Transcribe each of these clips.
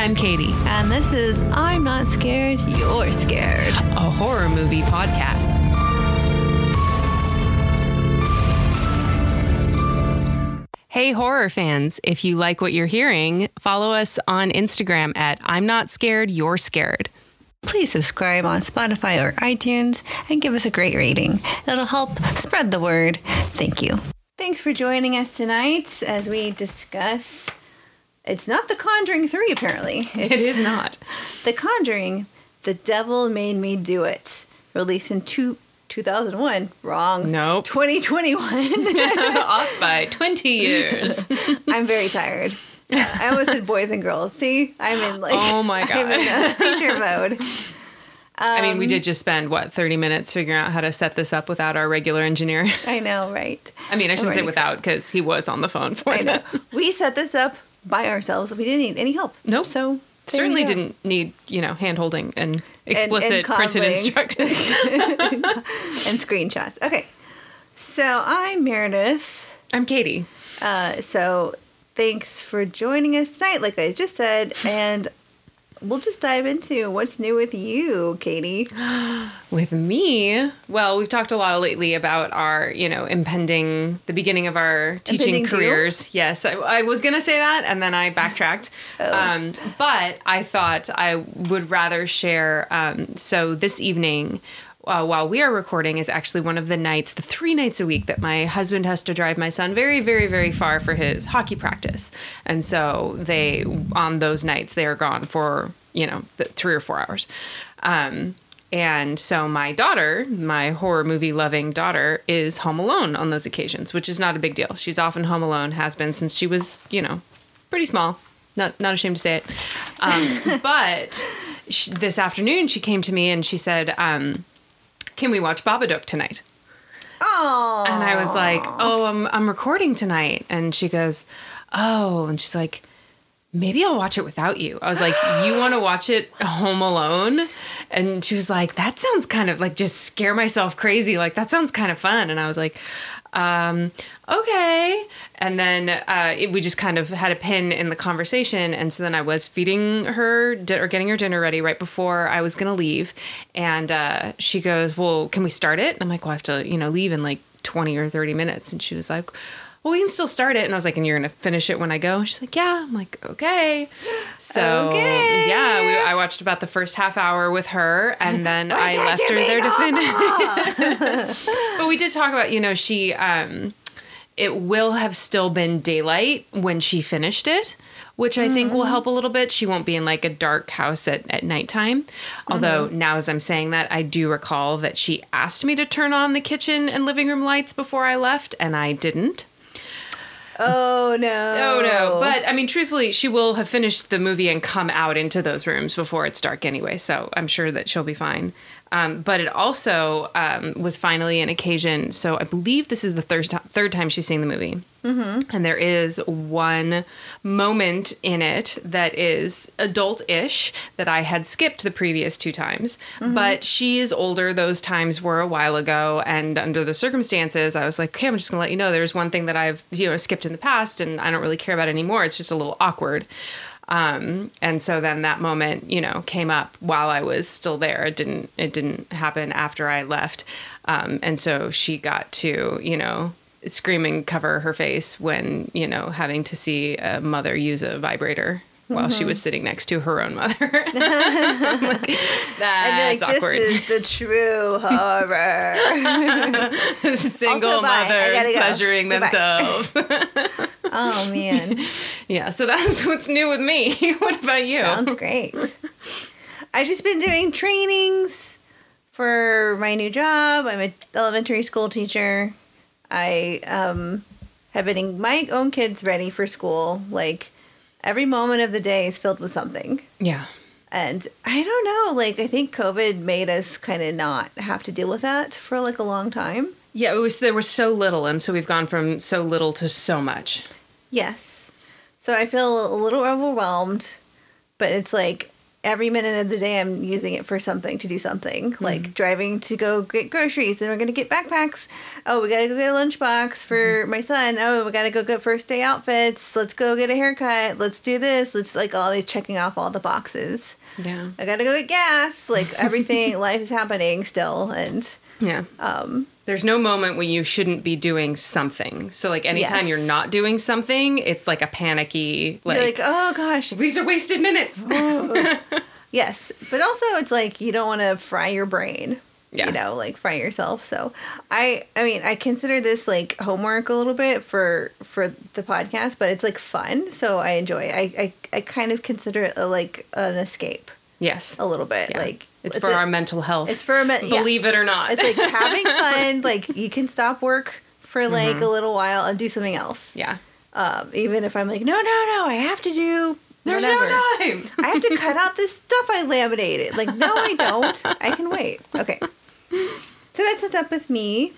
I'm Katie, And this is I'm Not Scared, You're Scared. a horror movie podcast. Hey, horror fans, if you like what you're hearing, follow us on Instagram at I'm Not Scared, You're Scared. Please subscribe on Spotify or iTunes and give us a great rating. It'll help spread the word. Thank you. Thanks for joining us tonight as we discuss. It's not The Conjuring 3, apparently. It's It is not. The Conjuring, The Devil Made Me Do It, released in two, 2001. Wrong. Nope. 2021. Off by 20 years. I'm very tired. Uh, I almost said boys and girls. See, I'm in like Oh my I'm in teacher mode. I mean, we Um, did just spend, what, 30 minutes figuring out how to set this up without our regular engineer. I know, right? I mean, I shouldn't say without because he was on the phone for I know. We set this up by ourselves. We didn't need any help. Nope. So Certainly didn't need, you know, hand holding and explicit printed instructions. and screenshots. Okay. So I'm Meredith. I'm Katie. Uh, so thanks for joining us tonight, like I just said, and we'll just dive into what's new with you, Katie. With me, well, we've talked a lot lately about our, you know, impending, the beginning of our teaching Impending careers. Yes, I, I was going to say that and then I backtracked. Oh. Um, but I thought I would rather share. Um, so this evening, uh, while we are recording, is actually one of the nights, the three nights a week that my husband has to drive my son very, very, very far for his hockey practice. And so they, on those nights, they are gone for, you know, the three or four hours. Um, and so my daughter, my horror movie loving daughter, is home alone on those occasions, which is not a big deal. She's often home alone, has been since she was, you know, pretty small. Not not ashamed to say it. Um, but sh this afternoon, she came to me and she said, um, "Can we watch Babadook tonight?" Oh. And I was like, "Oh, I'm I'm recording tonight." And she goes, "Oh," and she's like, "Maybe I'll watch it without you." I was like, "You want to watch it home alone?" And she was like, "That sounds kind of like just scare myself crazy. Like that sounds kind of fun." And I was like, um, "Okay." And then uh, it, we just kind of had a pin in the conversation, and so then I was feeding her di- or getting her dinner ready right before I was gonna leave, and uh, she goes, "Well, can we start it?" And I'm like, "Well, I have to, you know, leave in like 20 or 30 minutes," and she was like. Well, we can still start it, and I was like, "And you're gonna finish it when I go?" She's like, "Yeah." I'm like, "Okay." So Okay. yeah, we, I watched about the first half hour with her, and then I left her there to finish. but we did talk about, you know, she um, it will have still been daylight when she finished it, which I think will help a little bit. She won't be in like a dark house at, at nighttime. Although now as I'm saying that, I do recall that she asked me to turn on the kitchen and living room lights before I left, and I didn't. Oh no. Oh no! But I mean, truthfully, she will have finished the movie and come out into those rooms before it's dark anyway. So I'm sure that she'll be fine. Um, but it also um, was finally an occasion. So I believe this is the third third time she's seen the movie, mm-hmm. and there is one moment in it that is adult-ish that I had skipped the previous two times. But she is older; those times were a while ago, and under the circumstances, I was like, "Okay, I'm just gonna let you know there's one thing that I've you know skipped in the past, and I don't really care about anymore. It's just a little awkward." Um, and so then that moment, you know, came up while I was still there. It didn't it didn't happen after I left. Um, and so she got to, you know, scream and cover her face when, you know, having to see a mother use a vibrator while she was sitting next to her own mother. Like, That's like, awkward. This is the true horror. Single Also, mothers gotta go. pleasuring themselves. oh man. yeah, so that's what's new with me. what about you? Sounds great. I've just been doing trainings for my new job. I'm an elementary school teacher. I um, have been getting my own kids ready for school. Like every moment of the day is filled with something. yeah. And I don't know, like I think COVID made us kind of not have to deal with that for like a long time. Yeah, it was there was so little, and so we've gone from so little to so much. Yes. So I feel a little overwhelmed, but it's like every minute of the day I'm using it for something to do something, hmm. like driving to go get groceries, and we're gonna get backpacks. Oh, we gotta go get a lunchbox for hmm. my son. Oh, we gotta go get first day outfits. Let's go get a haircut. Let's do this. Let's like all these checking off all the boxes. Yeah. I gotta go get gas. Like everything, life is happening still, and Yeah. um, There's no moment when you shouldn't be doing something. So like anytime Yes. you're not doing something, it's like a panicky like, you're like, oh gosh, these are wasted minutes. Yes, but also it's like you don't want to fry your brain. Yeah. You know, like fry yourself. So I I mean, I consider this like homework a little bit for for the podcast, but it's like fun, so I enjoy it. I I, I kind of consider it a, like an escape yes. a little bit. Yeah. Like it's, for a- our mental health. it's for a yeah. Believe it or not. It's like having fun. Like you can stop work for like a little while and do something else. yeah. Um, even if I'm like, no, no, no, I have to do. There's whatever. no time. I have to cut out this stuff I laminated. Like, no, I don't. I can wait. Okay. So that's what's up with me.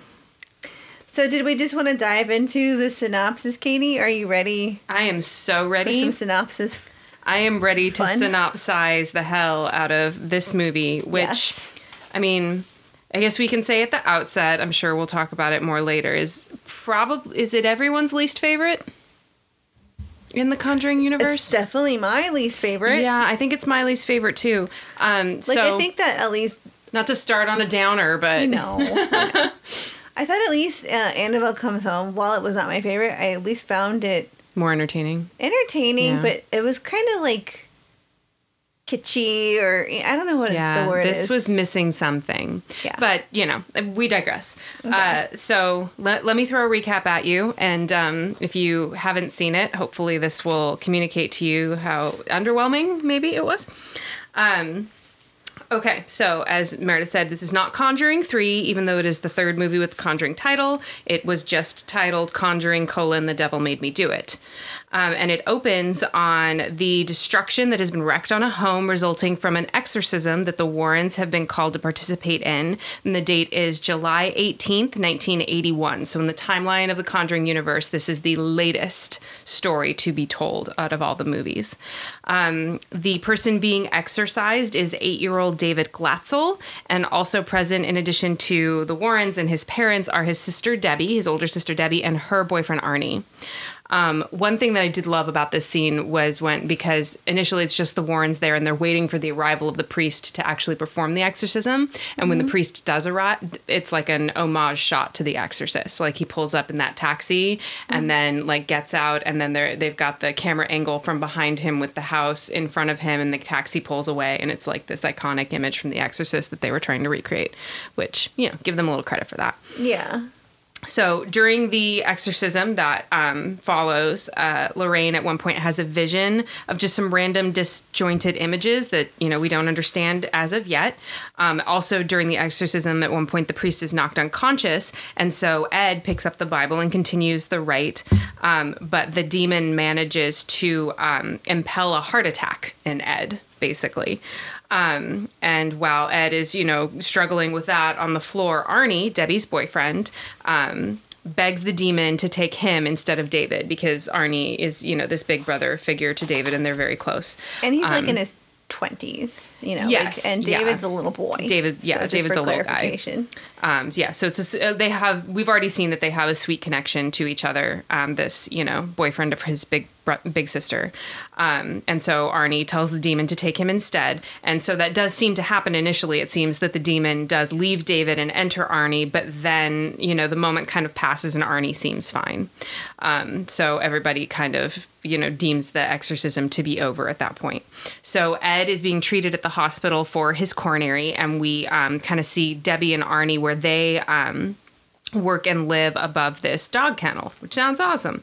So did we just want to dive into the synopsis, Katie? Are you ready I am so for ready. some synopsis? I am ready to Fun? synopsize the hell out of this movie, which Yes. I mean, I guess we can say at the outset, I'm sure we'll talk about it more later, is probably is it everyone's least favorite in the Conjuring universe. It's definitely my least favorite. yeah, I think it's my least favorite too. Um, Like so I think that at least not to start on a downer, but you know. I know. I thought at least uh, Annabelle Comes Home, while it was not my favorite, I at least found it more entertaining. entertaining, Yeah. but it was kind of like kitschy or I don't know what yeah, is the word this is. was missing something. Yeah. But, you know, we digress. Uh, so let, let me throw a recap at you. And um, if you haven't seen it, hopefully this will communicate to you how underwhelming maybe it was. Um, Okay, so as Meredith said, this is not Conjuring 3, even though it is the third movie with the Conjuring title. It was just titled Conjuring colon The Devil Made Me Do It. Um, and it opens on the destruction that has been wrecked on a home resulting from an exorcism that the Warrens have been called to participate in. And the date is July 18th, 1981. So in the timeline of the Conjuring universe, this is the latest story to be told out of all the movies. Um, the person being exorcised is eight year old David Glatzel, and also present, in addition to the Warrens and his parents, are his sister Debbie, his older sister Debbie, and her boyfriend Arnie. Um, one thing that I did love about this scene was when, because initially it's just the Warrens there and they're waiting for the arrival of the priest to actually perform the exorcism. And when the priest does arrive, it's like an homage shot to the exorcist. Like he pulls up in that taxi and then like gets out and then they're, they've got the camera angle from behind him with the house in front of him and the taxi pulls away. And it's like this iconic image from the exorcist that they were trying to recreate, which, you know, give them a little credit for that. yeah. So during the exorcism that um, follows, uh, Lorraine at one point has a vision of just some random disjointed images that you know we don't understand as of yet. Um, also during the exorcism, at one point the priest is knocked unconscious, and so Ed picks up the Bible and continues the rite. Um, but the demon manages to um, impel a heart attack in Ed, basically. Um, and while Ed is, you know, struggling with that on the floor, Arnie, Debbie's boyfriend, um, begs the demon to take him instead of David because Arnie is, you know, this big brother figure to David and they're very close. And he's like Um, in his twenties, you know. Yes, like, and yeah. David's a little boy. David- yeah, just David's a little guy. Um, yeah, so it's a uh, they have we've already seen that they have a sweet connection to each other. Um, this you know boyfriend of his big big sister, um, and so Arnie tells the demon to take him instead. And so that does seem to happen initially. It seems that the demon does leave David and enter Arnie, but then you know the moment kind of passes and Arnie seems fine. Um, so everybody kind of you know deems the exorcism to be over at that point. So Ed is being treated at the hospital for his coronary, and we um, kind of see Debbie and Arnie where they um, work and live above this dog kennel, which sounds awesome.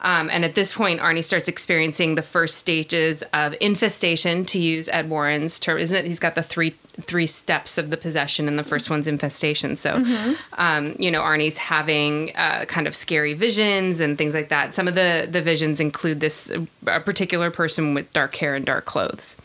Um, and at this point, Arnie starts experiencing the first stages of infestation, to use Ed Warren's term. Isn't it? He's got the three three steps of the possession, and the first one's infestation. So, um, you know, Arnie's having uh, kind of scary visions and things like that. Some of the the visions include this uh, particular person with dark hair and dark clothes.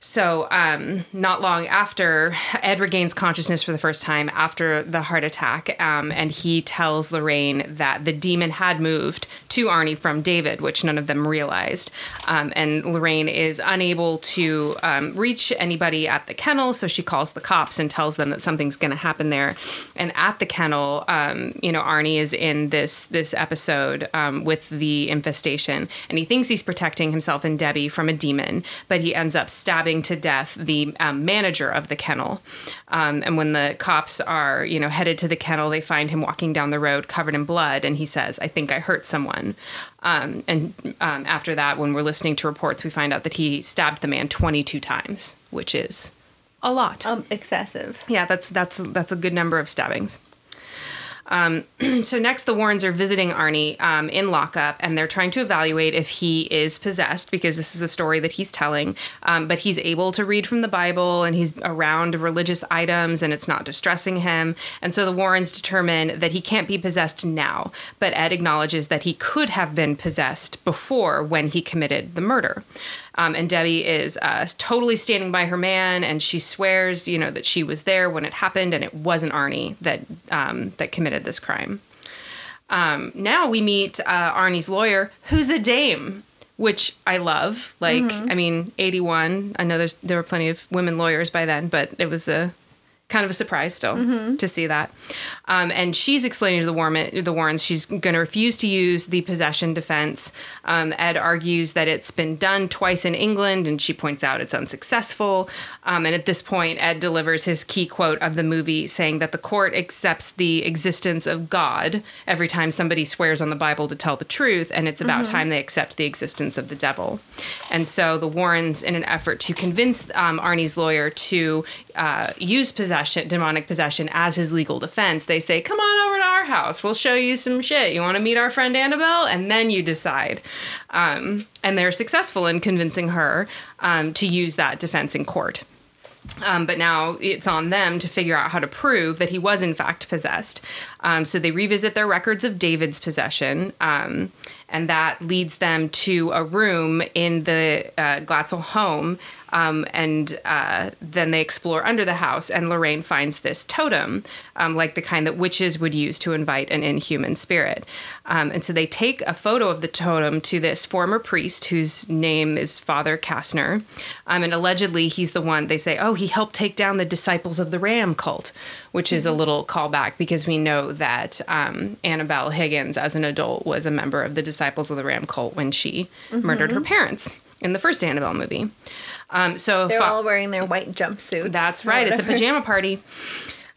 So, um, not long after, Ed regains consciousness for the first time after the heart attack, um, and he tells Lorraine that the demon had moved to Arnie from David, which none of them realized. Um, and Lorraine is unable to um, reach anybody at the kennel, so she calls the cops and tells them that something's going to happen there. And at the kennel, um, you know, Arnie is in this this episode um, with the infestation, and he thinks he's protecting himself and Debbie from a demon, but he ends up stabbing to death the um, manager of the kennel. Um, and when the cops are, you know, headed to the kennel, they find him walking down the road covered in blood, and he says, "I think I hurt someone." Um, and um, after that, when we're listening to reports, we find out that he stabbed the man 22 times, which is a lot. Um, excessive. Yeah, that's that's that's a good number of stabbings. Um, so next, the Warrens are visiting Arnie um, in lockup, and they're trying to evaluate if he is possessed because this is a story that he's telling. Um, but he's able to read from the Bible, and he's around religious items, and it's not distressing him. And so the Warrens determine that he can't be possessed now. But Ed acknowledges that he could have been possessed before when he committed the murder. Um, and Debbie is uh, totally standing by her man, and she swears, you know, that she was there when it happened, and it wasn't Arnie that um, that committed this crime. Um, now we meet uh, Arnie's lawyer, who's a dame, which I love. Like, I mean, eighty one. I know there's there were plenty of women lawyers by then, but it was a kind of a surprise still to see that. Um, and she's explaining to the, Warren, the Warrens she's going to refuse to use the possession defense. Um, Ed argues that it's been done twice in England, and she points out it's unsuccessful. Um, and at this point, Ed delivers his key quote of the movie, saying that the court accepts the existence of God every time somebody swears on the Bible to tell the truth, and it's about time they accept the existence of the devil. And so the Warrens, in an effort to convince um, Arnie's lawyer to uh, use possession, demonic possession, as his legal defense, they say, "Come on over to our house. We'll show you some shit. You want to meet our friend Annabelle, and then you decide." Um, and they're successful in convincing her um, to use that defense in court. Um, but now it's on them to figure out how to prove that he was in fact possessed. Um, so they revisit their records of David's possession, um, and that leads them to a room in the uh, Glatzel home. Um, and uh, then they explore under the house, and Lorraine finds this totem, um, like the kind that witches would use to invite an inhuman spirit. Um, and so they take a photo of the totem to this former priest whose name is Father Kastner. Um, and allegedly, he's the one they say, oh, he helped take down the disciples of the Ram cult, which is a little callback because we know that um, Annabelle Higgins, as an adult, was a member of the disciples of the Ram cult when she murdered her parents in the first Annabelle movie. Um, so They're fa- all wearing their white jumpsuits. that's right. It's a pajama party.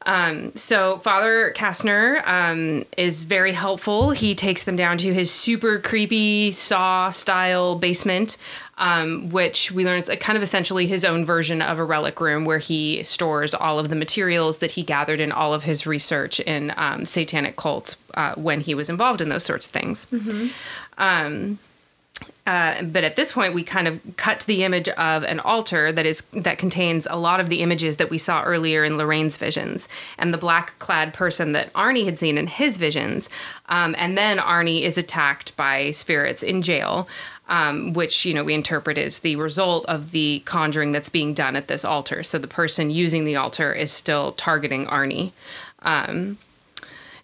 Um, so Father Kastner um, is very helpful. He takes them down to his super creepy Saw style basement, um, which we learn is kind of essentially his own version of a relic room where he stores all of the materials that he gathered in all of his research in um, satanic cults uh, when he was involved in those sorts of things. Um, uh, but at this point, we kind of cut to the image of an altar that is that contains a lot of the images that we saw earlier in Lorraine's visions, and the black-clad person that Arnie had seen in his visions. Um, and then Arnie is attacked by spirits in jail, um, which you know we interpret as the result of the conjuring that's being done at this altar. So the person using the altar is still targeting Arnie. Um,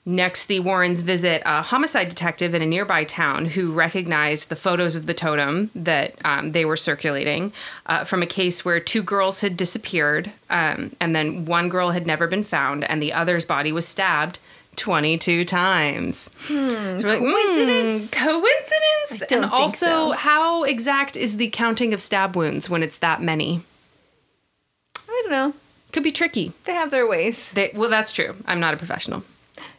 Next, the Warrens visit a homicide detective in a nearby town who recognized the photos of the totem that um, they were circulating uh, from a case where two girls had disappeared, um, and then one girl had never been found, and the other's body was stabbed 22 times. so we're like, coincidence? "Hmm, coincidence? And also, so. how exact is the counting of stab wounds when it's that many? I don't know. Could be tricky. They have their ways. They, well, that's true. I'm not a professional.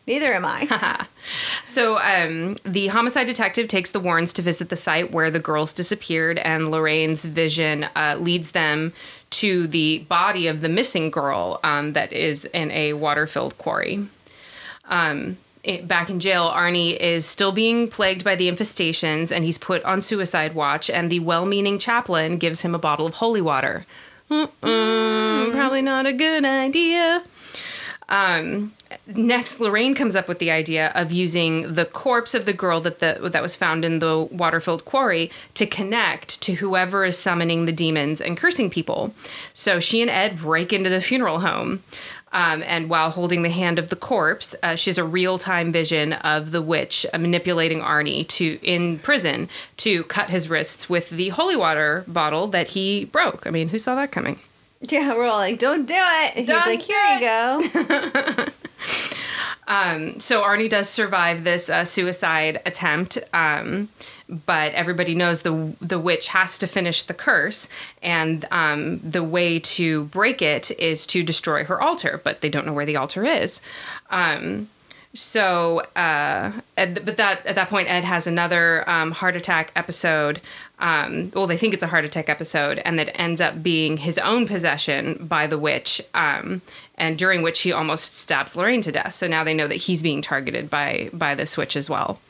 Neither am I. So um, the homicide detective takes the Warrens to visit the site where the girls disappeared, and Lorraine's vision uh, leads them to the body of the missing girl um, that is in a water-filled quarry. Um, it- back in jail, Arnie is still being plagued by the infestations, and he's put on suicide watch. And the well-meaning chaplain gives him a bottle of holy water. Mm-mm, Probably not a good idea. Um, next, Lorraine comes up with the idea of using the corpse of the girl that the that was found in the water-filled quarry to connect to whoever is summoning the demons and cursing people. So she and Ed break into the funeral home. Um, and while holding the hand of the corpse, uh, a real-time vision of the witch manipulating Arnie to in prison to cut his wrists with the holy water bottle that he broke. I mean, who saw that coming? Yeah, we're all like, don't do it. He's Don't like, do here you go. so Arnie does survive this uh, suicide attempt, um, but everybody knows the the witch has to finish the curse, and um, the way to break it is to destroy her altar. But they don't know where the altar is. Um, so, uh, Ed, but that at that point, Ed has another um, heart attack episode. Um, well, they think it's a heart attack episode, and that ends up being his own possession by the witch, um, and during which he almost stabs Lorraine to death. So now they know that he's being targeted by by this witch as well.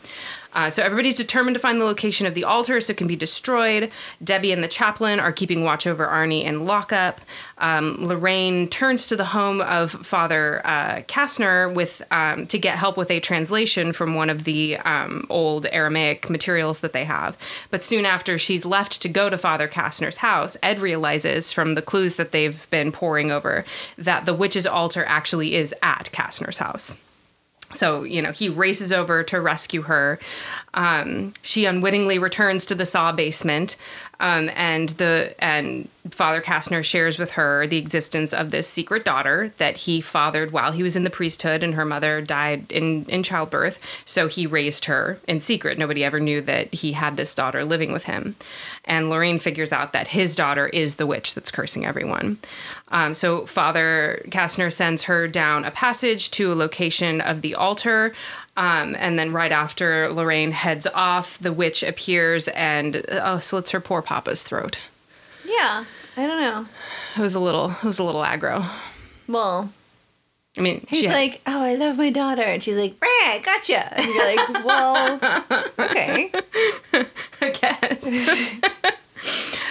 Uh, so everybody's determined to find the location of the altar so it can be destroyed. Debbie and the chaplain are keeping watch over Arnie in lockup. Um, Lorraine turns to the home of Father uh, Kastner with um, to get help with a translation from one of the um, old Aramaic materials that they have. But soon after she's left to go to Father Kastner's house, Ed realizes from the clues that they've been poring over that the witch's altar actually is at Kastner's house. So, you know, he races over to rescue her. Um, she unwittingly returns to the saw basement, um, and the and Father Kastner shares with her the existence of this secret daughter that he fathered while he was in the priesthood, and her mother died in in childbirth. So he raised her in secret. Nobody ever knew that he had this daughter living with him. And Lorraine figures out that his daughter is the witch that's cursing everyone. Um, so Father Kastner sends her down a passage to a location of the altar. Um, and then right after Lorraine heads off, the witch appears and oh, slits her poor papa's throat. Yeah, I don't know. It was a little, it was a little aggro. Well, I mean, he's had- like, oh, I love my daughter. And she's like, Brad, gotcha. And you're like, well, okay. I guess.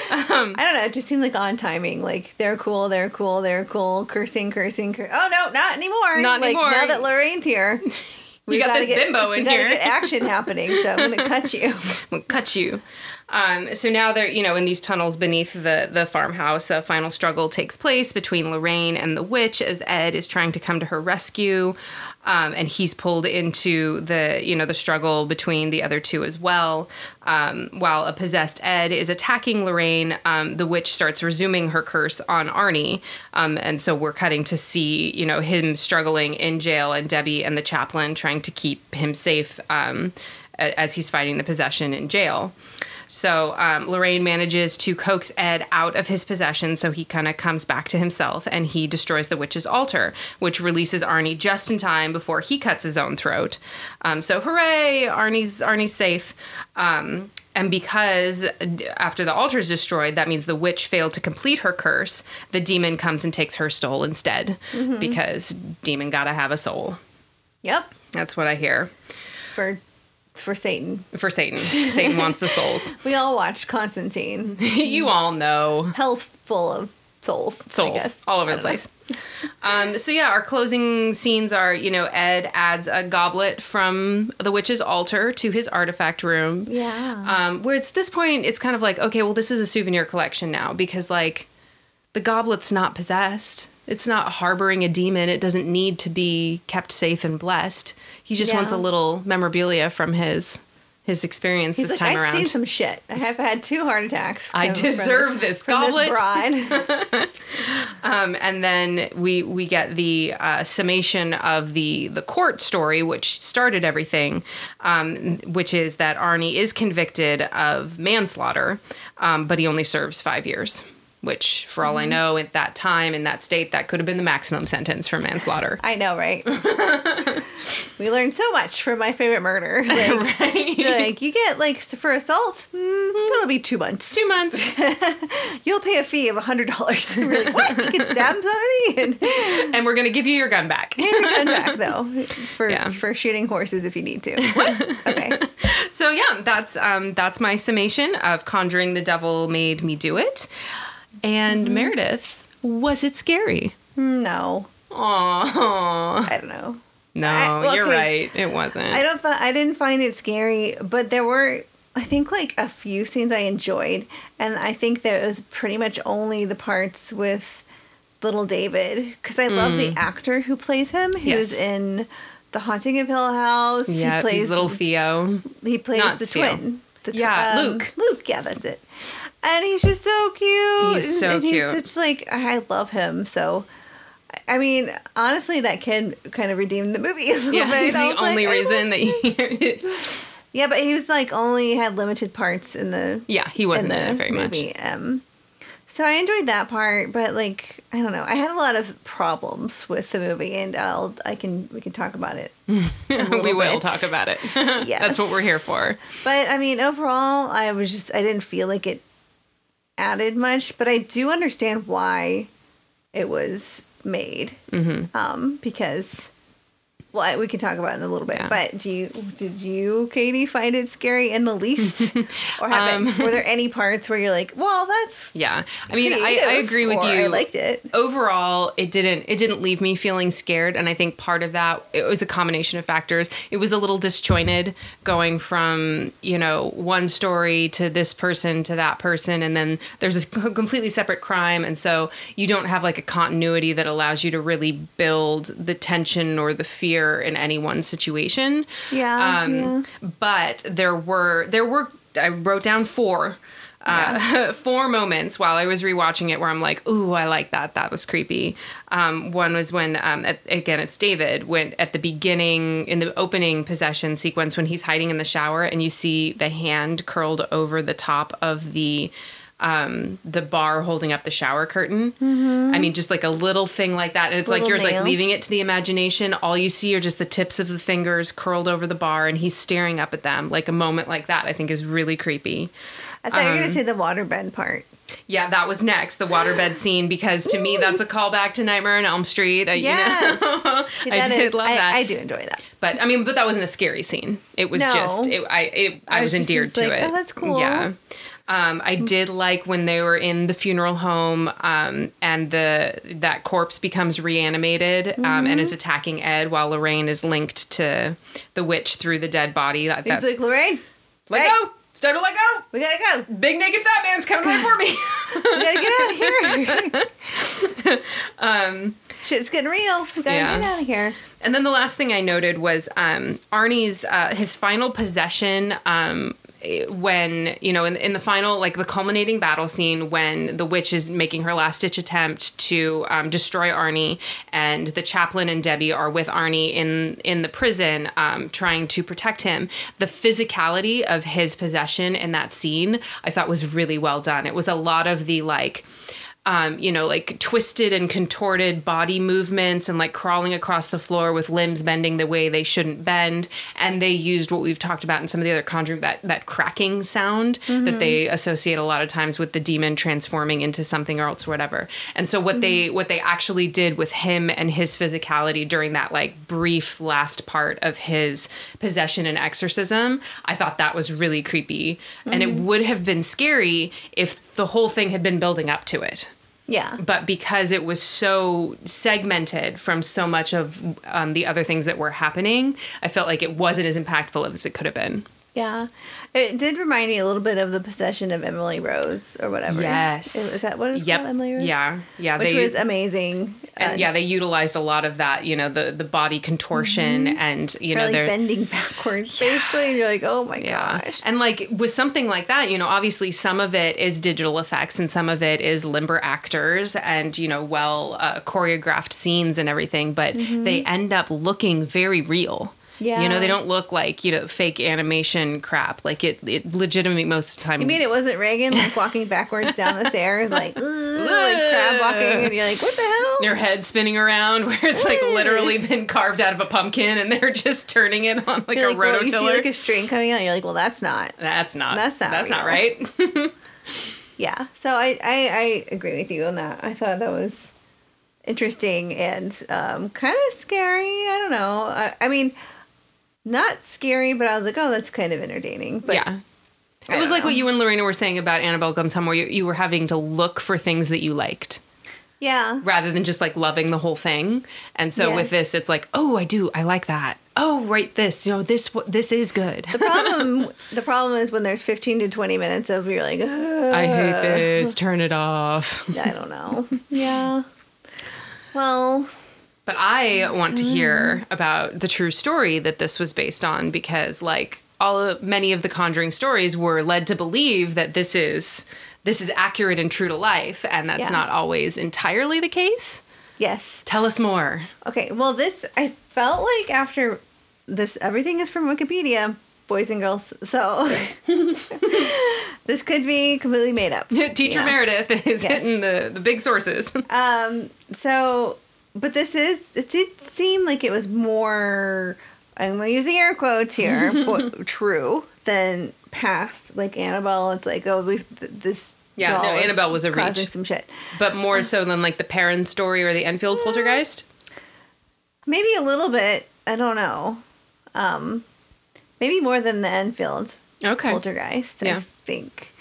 I don't know. It just seemed like on timing. Like, they're cool, they're cool, they're cool. Cursing, cursing, cursing. Oh, no, not anymore. Not like, anymore. Now that Lorraine's here. we got this get- bimbo in we here. get action happening, so I'm to cut you. will cut you. Um, so now they're, you know, in these tunnels beneath the the farmhouse. The final struggle takes place between Lorraine and the witch as Ed is trying to come to her rescue, um, and he's pulled into the, you know, the struggle between the other two as well. Um, while a possessed Ed is attacking Lorraine, um, the witch starts resuming her curse on Arnie, um, and so we're cutting to see, you know, him struggling in jail, and Debbie and the chaplain trying to keep him safe um, as he's fighting the possession in jail. So um, Lorraine manages to coax Ed out of his possession, so he kind of comes back to himself, and he destroys the witch's altar, which releases Arnie just in time before he cuts his own throat. Um, so hooray, Arnie's Arnie's safe. Um, and because after the altar is destroyed, that means the witch failed to complete her curse. The demon comes and takes her soul instead, because demon gotta have a soul. Yep. That's what I hear For for Satan. for Satan. Satan wants the souls. We all watched Constantine. you all know. Hell's full of souls. I souls guess. all over the place. um, so yeah, our closing scenes are you know Ed adds a goblet from the witch's altar to his artifact room. Yeah. Um, where it's this point, it's kind of like okay, well this is a souvenir collection now because like the goblet's not possessed. It's not harboring a demon. It doesn't need to be kept safe and blessed. He just wants a little memorabilia from his his experience He's this like, time I've around. seen some shit. I have had two heart attacks. I deserve this from goblet. bride. Um, and then we we get the uh, summation of the the court story, which started everything, um, which is that Arnie is convicted of manslaughter, um, but he only serves five years. Which, for all I Mm-hmm. know, at that time in that state, that could have been the maximum sentence for manslaughter. I know, right? we learned so much from my favorite murder. Like, right? like you get like for assault, mm, that'll be two months. Two months, You'll pay a fee of a hundred dollars. We're like, what? You can stab somebody and and we're gonna give you your gun back. here's your gun back though for Yeah. for shooting horses if you need to. What? Okay. So yeah, that's um, that's my summation of Conjuring the Devil Made Me Do It. And Mm-hmm. Meredith, was it scary? No. Aww. I don't know. No, I- well, you're right. It wasn't. I don't. Th- I didn't find it scary, but there were. I think like a few scenes I enjoyed, and I think that it was pretty much only the parts with little David because I love the actor who plays him. He was Mm. In The Haunting of Hill House. yeah, he plays little Theo. He plays not the Theo. twin. The tw- Yeah, um, Luke. Luke, yeah, that's it. And he's just so cute. He's so and He's cute. such like I love him. So, I- mean, honestly, that kid kind of redeemed the movie. A little Yeah, bit. he's the was like, only reason that you. Yeah, but he was like only had limited parts in the yeah, he wasn't in, in the it very movie. Um, so I enjoyed that part, but like I don't know, I had a lot of problems with the movie, and I'll I can we can talk about it. we will bit. talk about it. Yes. That's what we're here for. But I mean, overall, I was just I didn't feel like it added much, but I do understand why it was made. Mm-hmm. Um, because well, we can talk about it in a little bit. Yeah. But do you did you, Katie, find it scary in the least, or have Um, it, were there any parts where you're like, well, that's Yeah, I mean, I, I agree with you. I liked it. overall it didn't it didn't leave me feeling scared and i think part of that it was a combination of factors it was a little disjointed going from you know one story to this person to that person and then there's this c- completely separate crime and so you don't have like a continuity that allows you to really build the tension or the fear in any one situation Yeah, um, yeah. but there were there were I wrote down four. Uh, four moments while I was rewatching it where I'm like, "Ooh, I like that. That was creepy." Um, one was when, um, at, again, it's David when at the beginning in the opening possession sequence when he's hiding in the shower and you see the hand curled over the top of the um the bar holding up the shower curtain i mean just like a little thing like that and it's like Little yours like leaving it to the imagination all you see are just the tips of the fingers curled over the bar and he's staring up at them like a moment like that i think is really creepy I thought you were um, gonna say the waterbed part. yeah that was next the waterbed scene because to me that's a callback to nightmare on elm street I, you know? See, I is- love I- that. I do enjoy that. but i mean but that wasn't a scary scene it was No. just it, i it, i, I was, was just- endeared was to like, it oh, that's cool. yeah um, I did like when they were in the funeral home, um, and the that corpse becomes reanimated um, Mm-hmm. and is attacking Ed while Lorraine is linked to the witch through the dead body. That, He's that, like, Lorraine, let hey. go, start to let go. we gotta go. Big naked fat man's coming right for me. We gotta get out of here. um, Shit's getting real. We gotta Yeah. get out of here. And then the last thing I noted was um, Arnie's uh, his final possession. Um, when you know in, in the final like the culminating battle scene when the witch is making her last ditch attempt to um, destroy arnie and the chaplain and debbie are with arnie in in the prison um, trying to protect him the physicality of his possession in that scene i thought was really well done. It was a lot of the like um, you know, like twisted and contorted body movements and like crawling across the floor with limbs bending the way they shouldn't bend. And they used what we've talked about in some of the other Conjuring that that cracking sound that mm-hmm. they associate a lot of times with the demon transforming into something or else or whatever. And so what they mm-hmm. what they actually did with him and his physicality during that like brief last part of his possession and exorcism, I thought that was really creepy. And it mm-hmm. would have been scary if the whole thing had been building up to it Yeah. but because it was so segmented from so much of um, the other things that were happening, I felt like it wasn't as impactful as it could have been. Yeah. It did remind me a little bit of the possession of Emily Rose or whatever. Yes. Is that what it's Yep. called? Emily Rose? Yeah. Yeah. Which they, was amazing. and Uh, yeah, they utilized a lot of that. You know, the the body contortion and you Or know like they're bending backwards, basically, and you're like, "Oh my Yeah. gosh!" And like with something like that, you know, obviously some of it is digital effects and some of it is limber actors and, you know, well uh, choreographed scenes and everything, but they end up looking very real. You know, they don't look like, you know, fake animation crap. Like it, it legitimately most of the time. You mean it wasn't Regan like walking backwards down the stairs, like like crab walking, and you're like, "What the hell?" your head spinning around where it's like literally been carved out of a pumpkin and they're just turning it on like You're a like, well, you see like a string coming out. You're like, "Well, that's not." that's not. That's not That's not right. Yeah. So I, I, I agree with you on that. I thought that was interesting and um, kind of scary. I don't know. I, I mean, not scary, but I was like, oh, that's kind of entertaining. But yeah. I It was like what you and Lorena were saying about Annabelle Comes Home, where you, you were having to look for things that you liked. Yeah. rather than just like loving the whole thing. And so with this, it's like, oh, I do, I like that. Oh, right, this, you know, this, this is good. The problem the problem is when there's 15 to 20 minutes of you're like, "Ugh." I hate this. Turn it off. I don't know. Yeah. Well, But I want to hear about the true story that this was based on because, like, all of, many of the Conjuring stories were led to believe that this is this is accurate and true to life, and that's Yeah. not always entirely the case. yes. Tell us more. Okay. Well, this I felt like after this everything is from Wikipedia, boys and girls. So this could be completely made up. Teacher. Meredith is Yes. hitting the, the big sources. Um. So, but this is it did seem like it was more. I'm using air quotes here. bo- true than past. Like Annabelle, it's like oh we th- this. Yeah, no, Annabelle was a causing reach. some shit. but more so than like the Perron story or the Enfield poltergeist. Maybe a little bit. I don't know. Um, maybe more than the Enfield Okay. poltergeist. I think.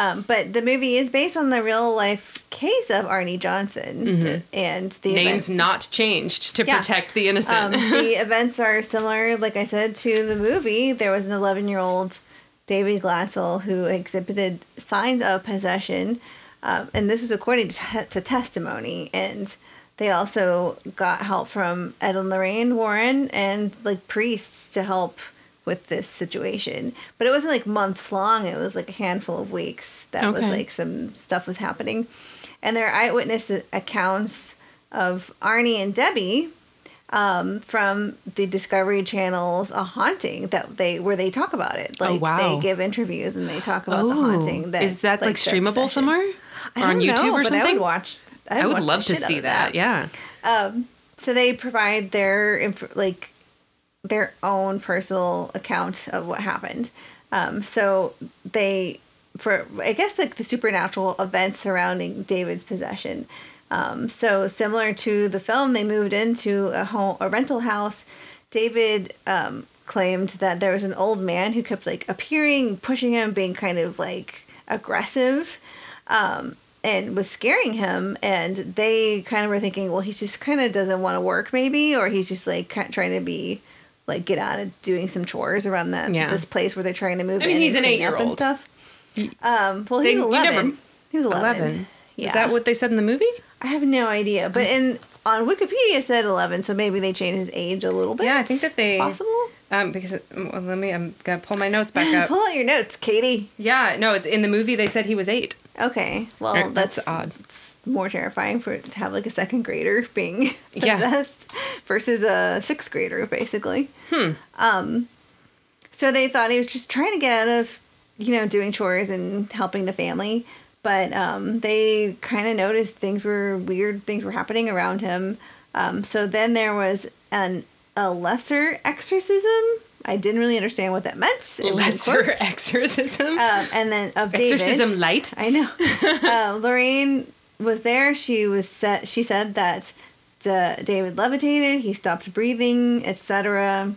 Um, but the movie is based on the real life case of Arnie Johnson th- and the Mm-hmm. Names events- not changed to Yeah. protect the innocent. Um, the events are similar, like I said, to the movie. There was an 11 year old David Glatzel who exhibited signs of possession, um, and this is according to, te- to testimony. And they also got help from Ed and Lorraine Warren and like priests to help with this situation. But it wasn't like months long, it was like a handful of weeks that was like some stuff was happening. And there are eyewitness accounts of Arnie and Debbie um, from the Discovery Channel's A Haunting that they where they talk about it. Like Oh, wow. they give interviews and they talk about the haunting. That is that like, their streamable somewhere? I or on YouTube know, or but something? I would watch. I would watch love the to see of that. Yeah. So they provide their inf- like their own personal account of what happened. Um, so they for I guess like the supernatural events surrounding David's possession. Um, so similar to the film, they moved into a home, a rental house. David um, claimed that there was an old man who kept like appearing, pushing him, being kind of like aggressive, um, and was scaring him. And they kind of were thinking, well, he just kind of doesn't want to work, maybe, or he's just like trying to be like get out of doing some chores around that Yeah. this place where they're trying to move. I mean, in he's and an clean up and eight-year-old. And stuff. Um, well, They- he was eleven. never- he was eleven. 11. Yeah. Is that what they said in the movie? I have no idea, but in on Wikipedia said eleven, so maybe they changed his age a little bit. Yeah, I think that they- It's possible. Um, because it, well, let me. I'm gonna pull my notes back up. Pull out your notes, Katie. yeah, no, it's in the movie. They said he was eight. Okay, well Right, that's, that's odd. More terrifying for to have like a second grader being Yeah. possessed versus a sixth grader, basically. Hmm. Um, so they thought he was just trying to get out of, you know, doing chores and helping the family. But um, they kind of noticed things were weird, things were happening around him. Um, so then there was an a lesser exorcism. I didn't really understand what that meant. It Lesser exorcism. Um, and then of David. exorcism light. I know. uh, Lorraine was there. She was set. She said that uh, David levitated. He stopped breathing, etc.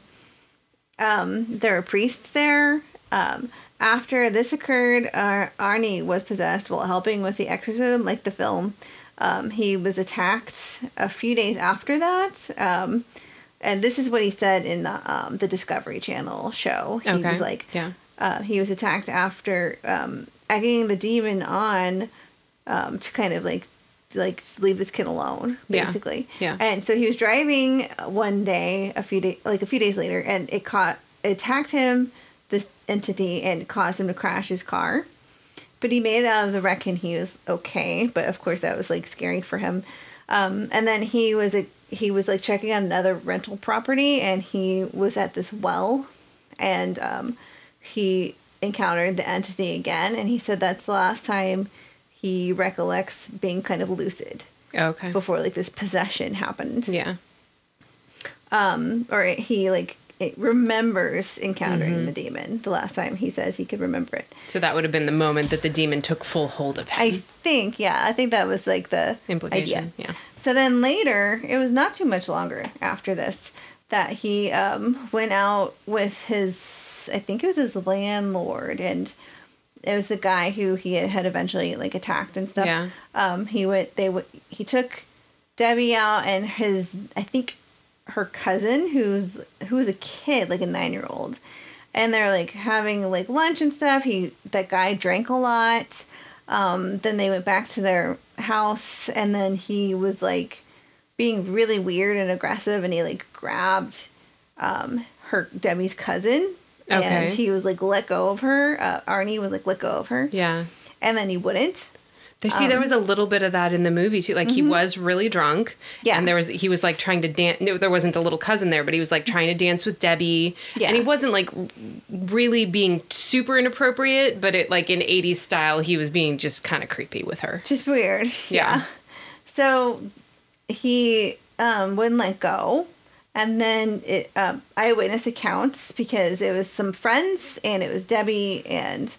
Um, there were priests there. Um, after this occurred, uh, Arnie was possessed while helping with the exorcism, like the film. Um, he was attacked a few days after that. Um, and this is what he said in the um, the Discovery Channel show. He Okay. was like, Yeah. uh, he was attacked after um, egging the demon on um, to kind of like like leave this kid alone, basically. Yeah. yeah And so he was driving one day, a few days, like a few days later, and it caught it attacked him, this entity, and caused him to crash his car. But he made it out of the wreck and he was okay. But of course, that was like scary for him. Um, and then he was a, he was like checking on another rental property, and he was at this well, and um, he encountered the entity again, and he said that's the last time he recollects being kind of lucid Okay. before like this possession happened, Yeah. or he like it remembers encountering Mm-hmm. the demon the last time he says he could remember it. So that would have been the moment that the demon took full hold of him. I think, yeah, I think that was like the Implication. idea. Yeah. So then later, it was not too much longer after this that he um, went out with his, I think it was his landlord, and it was the guy who he had eventually like attacked and stuff. Yeah. Um, he went. They would. He took Debbie out and his. I think her cousin, who's who was a kid, like a nine year old, and they're like having like lunch and stuff. He that guy drank a lot. Um, then they went back to their house, and then he was like being really weird and aggressive, and he like grabbed um, her Debbie's cousin. And he was like let go of her. Uh, Arnie was like let go of her, Yeah. and then he wouldn't. See, there was a little bit of that in the movie too. Like he was really drunk, Um, mm-hmm. Yeah. and there was he was like trying to dance. No, there wasn't a little cousin there, but he was like trying to dance with Debbie, Yeah. and he wasn't like really being super inappropriate, but it like in '80s style, he was being just kind of creepy with her. Just weird. Yeah. So he um, wouldn't let go. And then it um, eyewitness accounts because it was some friends and it was Debbie and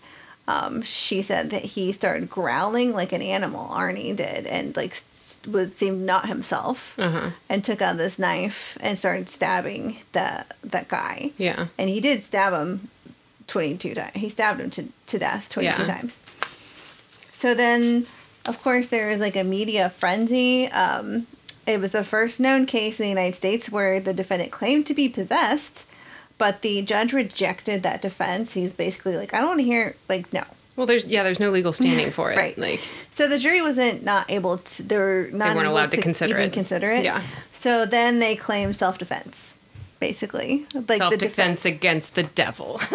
um, she said that he started growling like an animal. Arnie did and like would seem not himself Uh-huh. and took out this knife and started stabbing the that guy. Yeah, And he did stab him 22 times. He stabbed him to, to death 22 Yeah. times. So then, of course, there was like a media frenzy. Um, it was the first known case in the United States where the defendant claimed to be possessed, but the judge rejected that defense. He's basically like, I don't want to hear, like, no. well, there's yeah, there's no legal standing for it. Right. Like So the jury wasn't not able to. They were not they weren't allowed to consider even it. Consider it. Yeah. So then they claim self defense, basically, like self the defense. defense against the devil.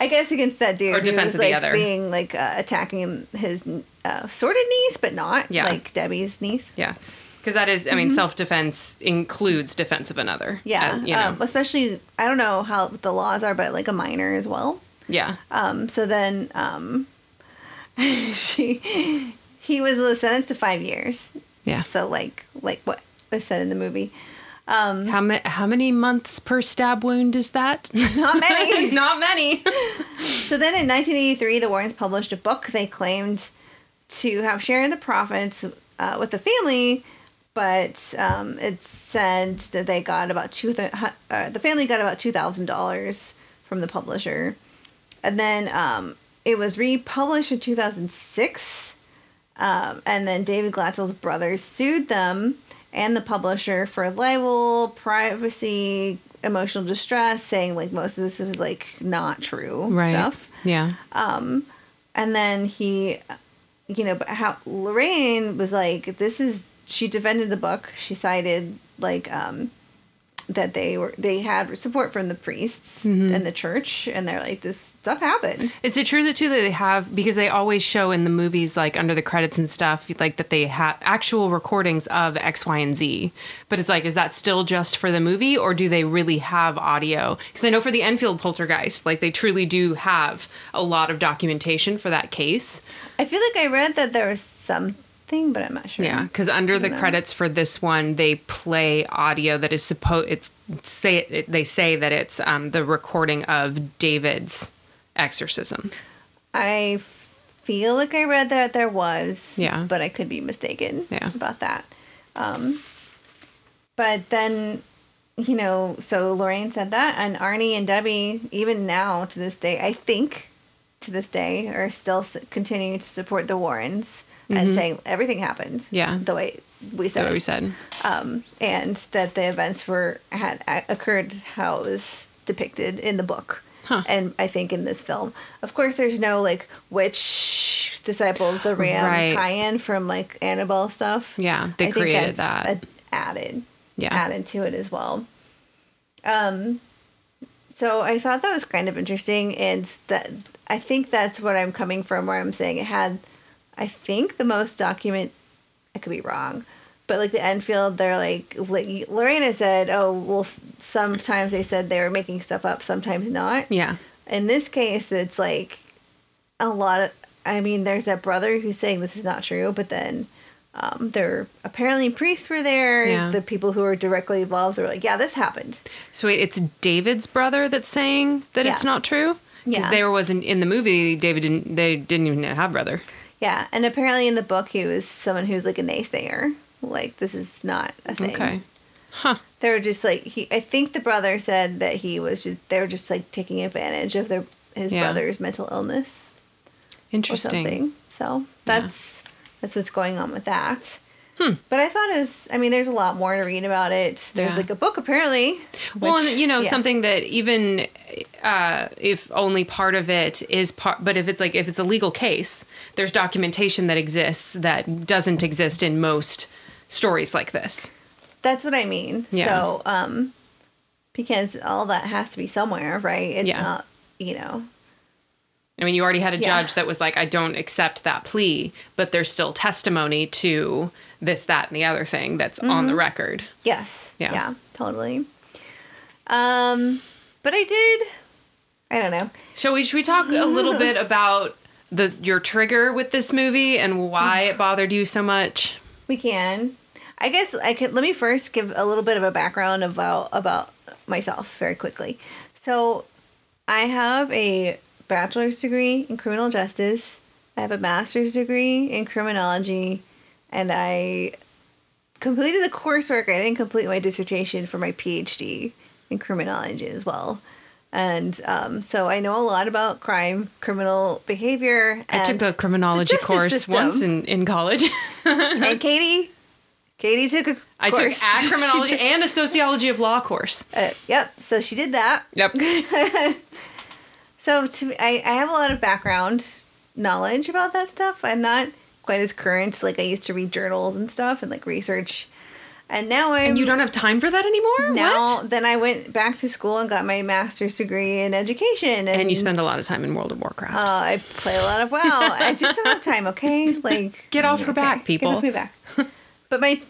I guess against that dude Or defense was of the like other. being like uh, attacking his uh, sort of niece, but not Yeah. like Debbie's niece. yeah, because that is, I mean, self defense includes defense of another. Mm-hmm. Yeah, Uh, you know. um, especially I don't know how the laws are, but like a minor as well. yeah. Um, so then um, she he was sentenced to five years. Yeah. So like like what was said in the movie, How, ma- how many months per stab wound is that? not many. Not many. So then in 1983, the Warrens published a book. They claimed to have shared the profits uh, with the family, but um, it said that they got about two. Th- uh, the family got about two thousand dollars from the publisher, and then um, it was republished in 2006. Um, and then David Glatzel's brothers sued them and the publisher for libel, privacy, emotional distress, saying like most of this was like not true stuff. Yeah. Um, And then he, you know, but how Lorraine was like, this is she defended the book. She cited like um, that they were they had support from the priests mm-hmm. and the church, and they're like, this stuff happened. Is it true that too that they have because they always show in the movies like under the credits and stuff like that they have actual recordings of X, Y, and Z. But it's like, is that still just for the movie or do they really have audio? Because I know for the Enfield poltergeist, like they truly do have a lot of documentation for that case. I feel like I read that there was but I'm not sure. Yeah, because under the know. credits for this one, they play audio that is supposed. It's say it, they say that it's um, the recording of David's exorcism. I feel like I read that there was. Yeah. But I could be mistaken Yeah. about that. Um, but then, you know, so Lorraine said that, and Arnie and Debbie, even now to this day, I think to this day, are still continuing to support the Warrens and saying everything happened. Mm-hmm. Yeah. The way we said. what it we said? um, and that the events were had occurred how it was depicted in the book Huh. and i think in this film of course there's no like witch disciples the ram Right. tie-in from like annabelle stuff Yeah, they I think created that. added Yeah. added to it as well um so i thought that was kind of interesting and that i think that's what i'm coming from where i'm saying it had i think the most document I could be wrong, but like the Enfield, they're like, like Lorraine said, oh well, sometimes they said they were making stuff up, sometimes not. Yeah. In this case, it's like a lot of. I mean, there's that brother who's saying this is not true, but then um, there apparently priests were there. Yeah. The people who are directly involved are like, yeah, this happened. So wait, it's David's brother that's saying that it's not true. Because Yeah. there wasn't in the movie, David didn't. They didn't even have brother. Yeah, and apparently in the book, he was someone who's like a naysayer. Like this is not a thing. Okay. Huh. they were just like he i think the brother said that he was just they were just like taking advantage of their his Yeah. brother's mental illness or Interesting. something. So that's that's what's going on with that. Hmm. But I thought it was. I mean, there's a lot more to read about it. There's Yeah. like a book apparently. Well, and you know yeah. something that even uh, if only part of it is part, but if it's like if it's a legal case, there's documentation that exists that doesn't exist in most stories like this. That's what I mean. Yeah. So, um, because all that has to be somewhere, right? It's Yeah. not, you know. I mean, you already had a Yeah. judge that was like, "I don't accept that plea," but there's still testimony to this, that, and the other thing that's on Mm-hmm. the record. Yes. Yeah. Yeah. Totally. Um, but I did. I don't know. Shall we? Should we talk a little bit about the your trigger with this movie and why it bothered you so much? We can. I guess I could. Let me first give a little bit of a background about about myself very quickly. So, I have a bachelor's degree in criminal justice. I have a master's degree in criminology, and I completed the coursework. I didn't complete my dissertation for my PhD in criminology as well. And um, so I know a lot about crime, criminal behavior. I took a criminology course system. once in, in college. and Katie, Katie took a I course. took a criminology and a sociology of law course. uh, yep. So she did that. Yep. So to me, I, I have a lot of background knowledge about that stuff. I'm not quite as current. Like I used to read journals and stuff and like research, and now I'm. and you don't have time for that anymore? now. what? Then I went back to school and got my master's degree in education. And, And you spend a lot of time in World of Warcraft. Uh, I play a lot of WoW. I just don't have time. Okay, like Get off her back, people. Get off my back. but my,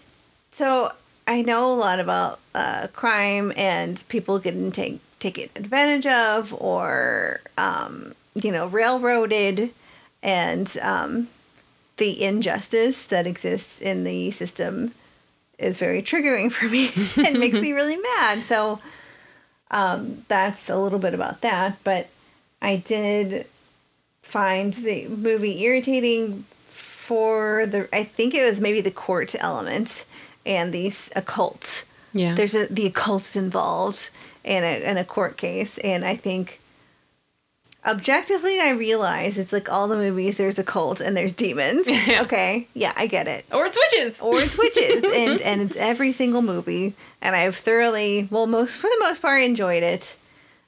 so I know a lot about uh, crime and people getting take taken advantage of or um, you know railroaded, and um, the injustice that exists in the system is very triggering for me. it makes me really mad. So um, that's a little bit about that. But I did find the movie irritating for the I think it was maybe the court element and these occult. yeah. There's a the occult involved in a in a court case, and I think objectively I realize it's like all the movies there's a cult and there's demons. Yeah. Okay, yeah, I get it. or it's witches. Or it's witches, and and it's every single movie, and I've thoroughly well most for the most part enjoyed it.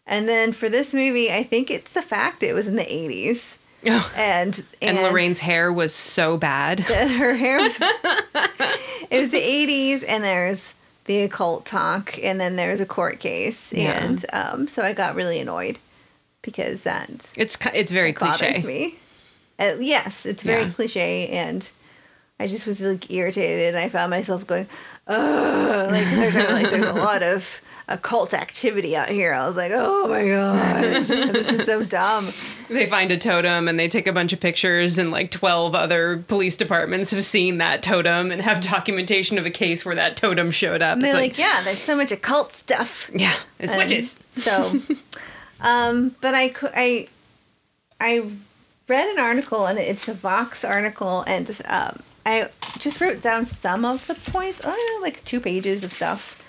And then for this movie, I think it's the fact it was in the 80s. Oh. And, and Lorraine's hair was so bad. her hair was it was the 80s and there's the occult talk and then there's a court case Yeah. and um, so i got really annoyed because that It's it's very cliche. me uh, yes it's very Yeah. cliche and i just was like irritated and i found myself going Ugh, like there's a, like there's a lot of occult activity out here i was like oh my god this is so dumb They find a totem and they take a bunch of pictures, and like 12 other police departments have seen that totem and have documentation of a case where that totem showed up. and they're It's like, yeah there's so much occult stuff yeah, it's And witches. So, um, but I, I, I read an article and it's a Vox article, and um, I just wrote down some of the points. I like two pages of stuff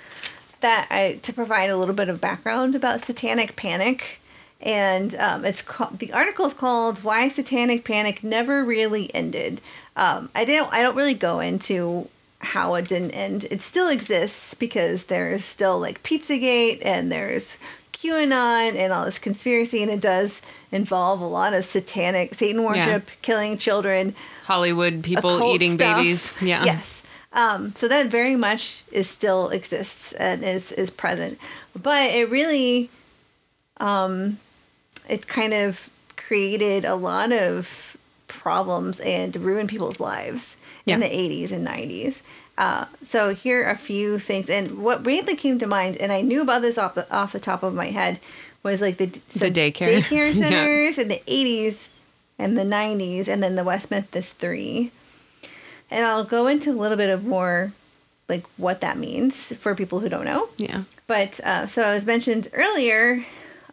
that I to provide a little bit of background about Satanic Panic. And um, it's called the article is called "Why Satanic Panic Never Really Ended." Um, I didn't. I don't really go into how it didn't end. It still exists because there's still like Pizzagate and there's QAnon and all this conspiracy, and it does involve a lot of satanic Satan worship, killing children, Hollywood people eating stuff. babies. Yeah. Yes. Um, so that very much is still exists and is is present, but it really, um, it kind of created a lot of problems and ruined people's lives in the 80s and 90s. Uh, so here are a few things, and what really came to mind, and I knew about this off the off the top of my head, was like the The daycare. daycare Yeah. centers in the 80s and the 90s, and then the West Memphis Three and I'll go into a little bit of more like what that means for people who don't know. Yeah. But uh, so I was mentioned earlier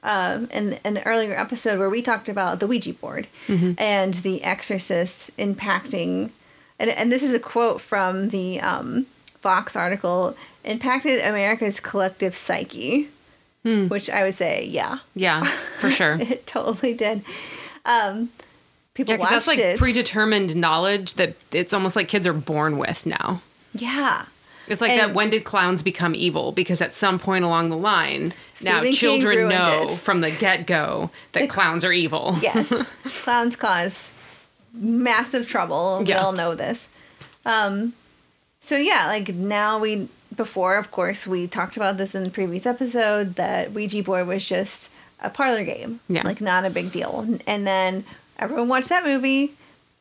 um, in an earlier episode where we talked about the Ouija board and the exorcist impacting, and, and this is a quote from the um, Vox article impacted America's collective psyche. which I would say, yeah, Yeah, for sure. it totally did. Um, people Yeah, watched that's like it. predetermined knowledge that it's almost like kids are born with now. yeah. It's like And- that when did clowns become evil? Because at some point along the line, now Stephen King children know it. from the get go that clowns are evil. Yes. Clowns cause massive trouble. We Yeah. all know this. Um, so yeah, like now we before, of course, we talked about this in the previous episode that Ouija board was just a parlor game. Yeah. Like not a big deal. And then everyone watched that movie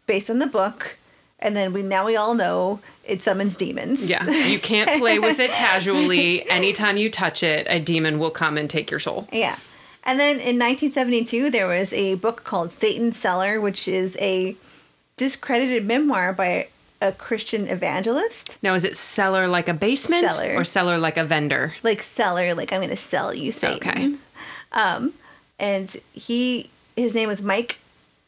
based on the book. And then we now we all know it summons demons. Yeah, you can't play with it casually. Anytime you touch it, a demon will come and take your soul. Yeah. And then in 1972, there was a book called Satan's Seller, which is a discredited memoir by a Christian evangelist. Now, is it seller like a basement Cellar. or seller like a vendor? Like, seller, like, I'm going to sell you Satan. Okay. And he, his name was Mike,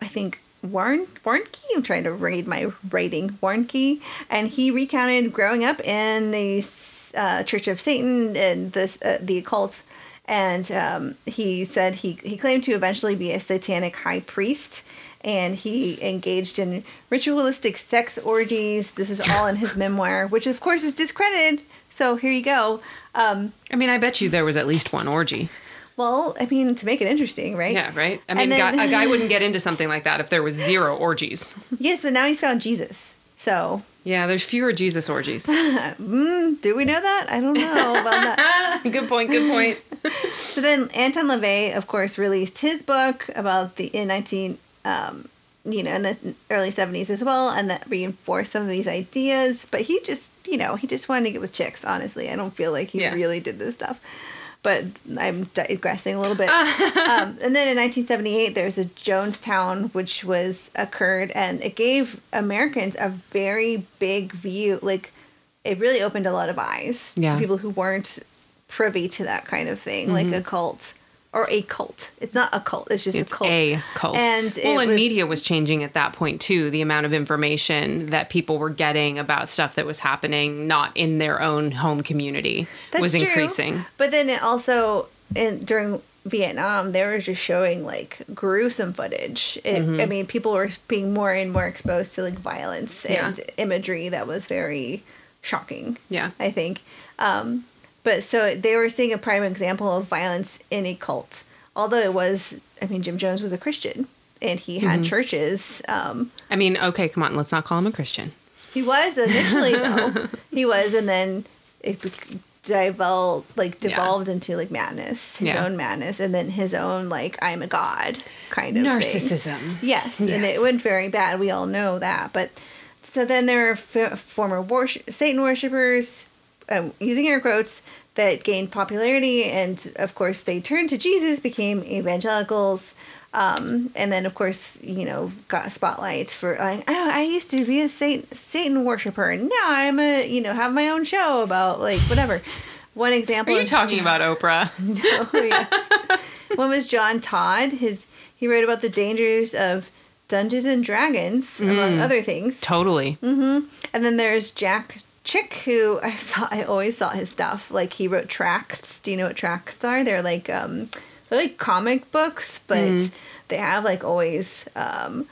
I think, Warn, Warnke? I'm trying to read my writing. Warnke. And he recounted growing up in the uh, Church of Satan and this, uh, the occult. And um, he said he, he claimed to eventually be a satanic high priest. And he engaged in ritualistic sex orgies. This is all in his memoir, which of course is discredited. So here you go. Um, I mean, I bet you there was at least one orgy. well, I mean, to make it interesting, right? Yeah, right? I mean, then- guy, a guy wouldn't get into something like that if there was zero orgies. Yes, but now he's found Jesus. So Yeah, there's fewer Jesus orgies. Do we know that? I don't know about that. good point, good point. So then Anton LaVey, of course, released his book about the in nineteen, um, you know, in the early seventies as well, and that reinforced some of these ideas. But he just, you know, he just wanted to get with chicks. Honestly, I don't feel like he Yeah. really did this stuff. But I'm digressing a little bit. um, and then in 1978, there's a Jonestown, which was occurred, and it gave Americans a very big view. Like, it really opened a lot of eyes Yeah. to people who weren't privy to that kind of thing, like a cult or a cult. It's not a cult; it's just. It's a cult. a cult. And well, and was- media was changing at that point too. The amount of information that people were getting about stuff that was happening not in their own home community That's was true. increasing. But then it also, in, during Vietnam, they were just showing like gruesome footage. It, Mm-hmm. I mean, people were being more and more exposed to like violence and Yeah. imagery that was very shocking. Yeah. I think. Um, but so they were seeing a prime example of violence in a cult. Although it was, I mean, Jim Jones was a Christian and he Mm-hmm. had churches. Um, I mean, okay, come on, let's not call him a Christian. he was initially though. he was, and then it devolved like Yeah. devolved into like madness, his Yeah. own madness, and then his own like I'm a god kind of. Narcissism. Yes, and it went very bad. We all know that. But so then there are f- former worship- Satan worshippers, um, using air quotes, that gained popularity, and of course they turned to Jesus, became evangelicals. Um, and then, of course, you know, got spotlights for like, oh, I used to be a Satan, Satan worshiper, and now I'm a, you know, have my own show about like whatever. One example. Are you talking about Oprah? no, yes. One was John Todd. His he wrote about the dangers of Dungeons and Dragons, among other things. totally. Mm-hmm. And then there's Jack Chick, who I saw. I always saw his stuff. Like he wrote tracts. Do you know what tracts are? They're like um, they're like comic books, but they have like always um,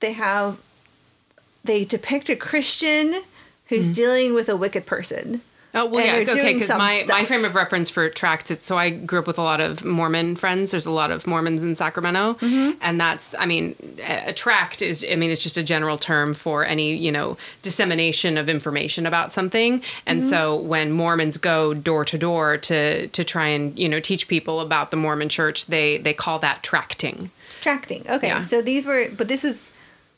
they have they depict a Christian who's dealing with a wicked person. Oh well, And yeah, okay. Because my my frame of reference for tracts, it's so I grew up with a lot of Mormon friends. There's a lot of Mormons in Sacramento, Mm-hmm. and that's I mean, a tract is I mean it's just a general term for any you know dissemination of information about something. And Mm-hmm. so when Mormons go door to door to to try and you know teach people about the Mormon Church, they they call that tracting. Tracting. Okay. Yeah. So these were, but this was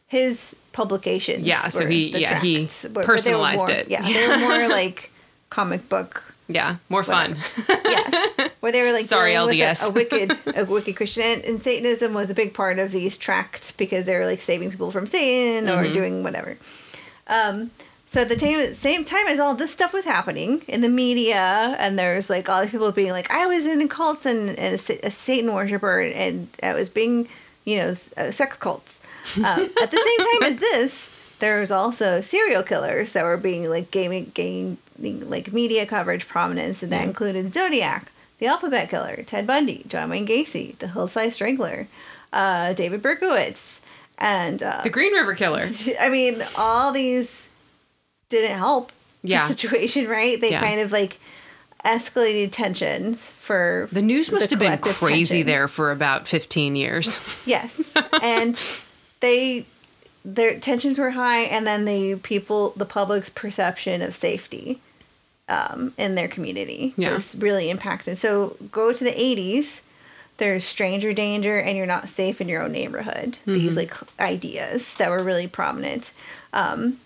his publications. Yeah, so he- yeah, he tracts, but- but they were personalized more- it. Yeah, they were more like comic book. Yeah, more fun. Yes, where they were like Sorry, LDS. a, a wicked, a wicked Christian, and, and Satanism was a big part of these tracts because they were like saving people from Satan Mm-hmm. or doing whatever. Um, so at the same time as all this stuff was happening in the media, and there's like all these people being like, "I was in cults and, and a, a Satan worshiper, and I was being, you know, uh, sex cults." Um, at the same time as this, there was also serial killers that were being like gaining, gaining like media coverage prominence, and that included Zodiac, The Alphabet Killer, Ted Bundy, John Wayne Gacy, The Hillside Strangler, uh, David Berkowitz, and uh, The Green River Killer. I mean, all these didn't help Yeah. the situation, right? They Yeah. kind of like escalated tensions for The news must the have been crazy tension. there for about 15 years. Yes, and they their tensions were high, and then the people, the public's perception of safety um, in their community Yeah. was really impacted. So go to the '80s. There's stranger danger, and you're not safe in your own neighborhood. These like ideas that were really prominent. Um,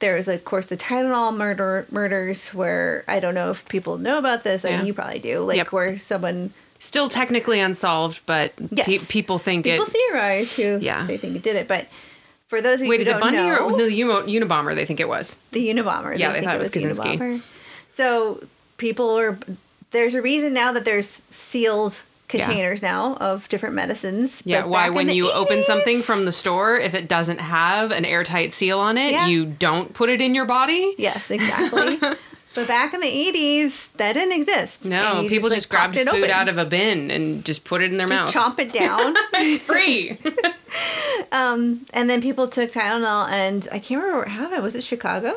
there was, of course, the Tylenol murder murders, where I don't know if people know about this. I mean, you probably do. Like Yep. where someone Still technically unsolved, but Yes. pe- people think people it. theorize who Yeah. they think it did it. But for those of you Wait, who is it Bundy know, or no, the Unabomber? They think it was. the Unabomber? Yeah, they thought it was Kaczynski. Unabomber. So people are. There's a reason now that there's sealed Yeah. containers now of different medicines. Yeah, why when you open something from the store, if it doesn't have an airtight seal on it, Yeah. you don't put it in your body? Yes, exactly. but back in the 80s, that didn't exist. No, people like, just, grabbed food open. out of a bin and just put it in their just mouth. chomp it down. it's free. Um, and then people took Tylenol, and I can't remember where it happened. Was it Chicago?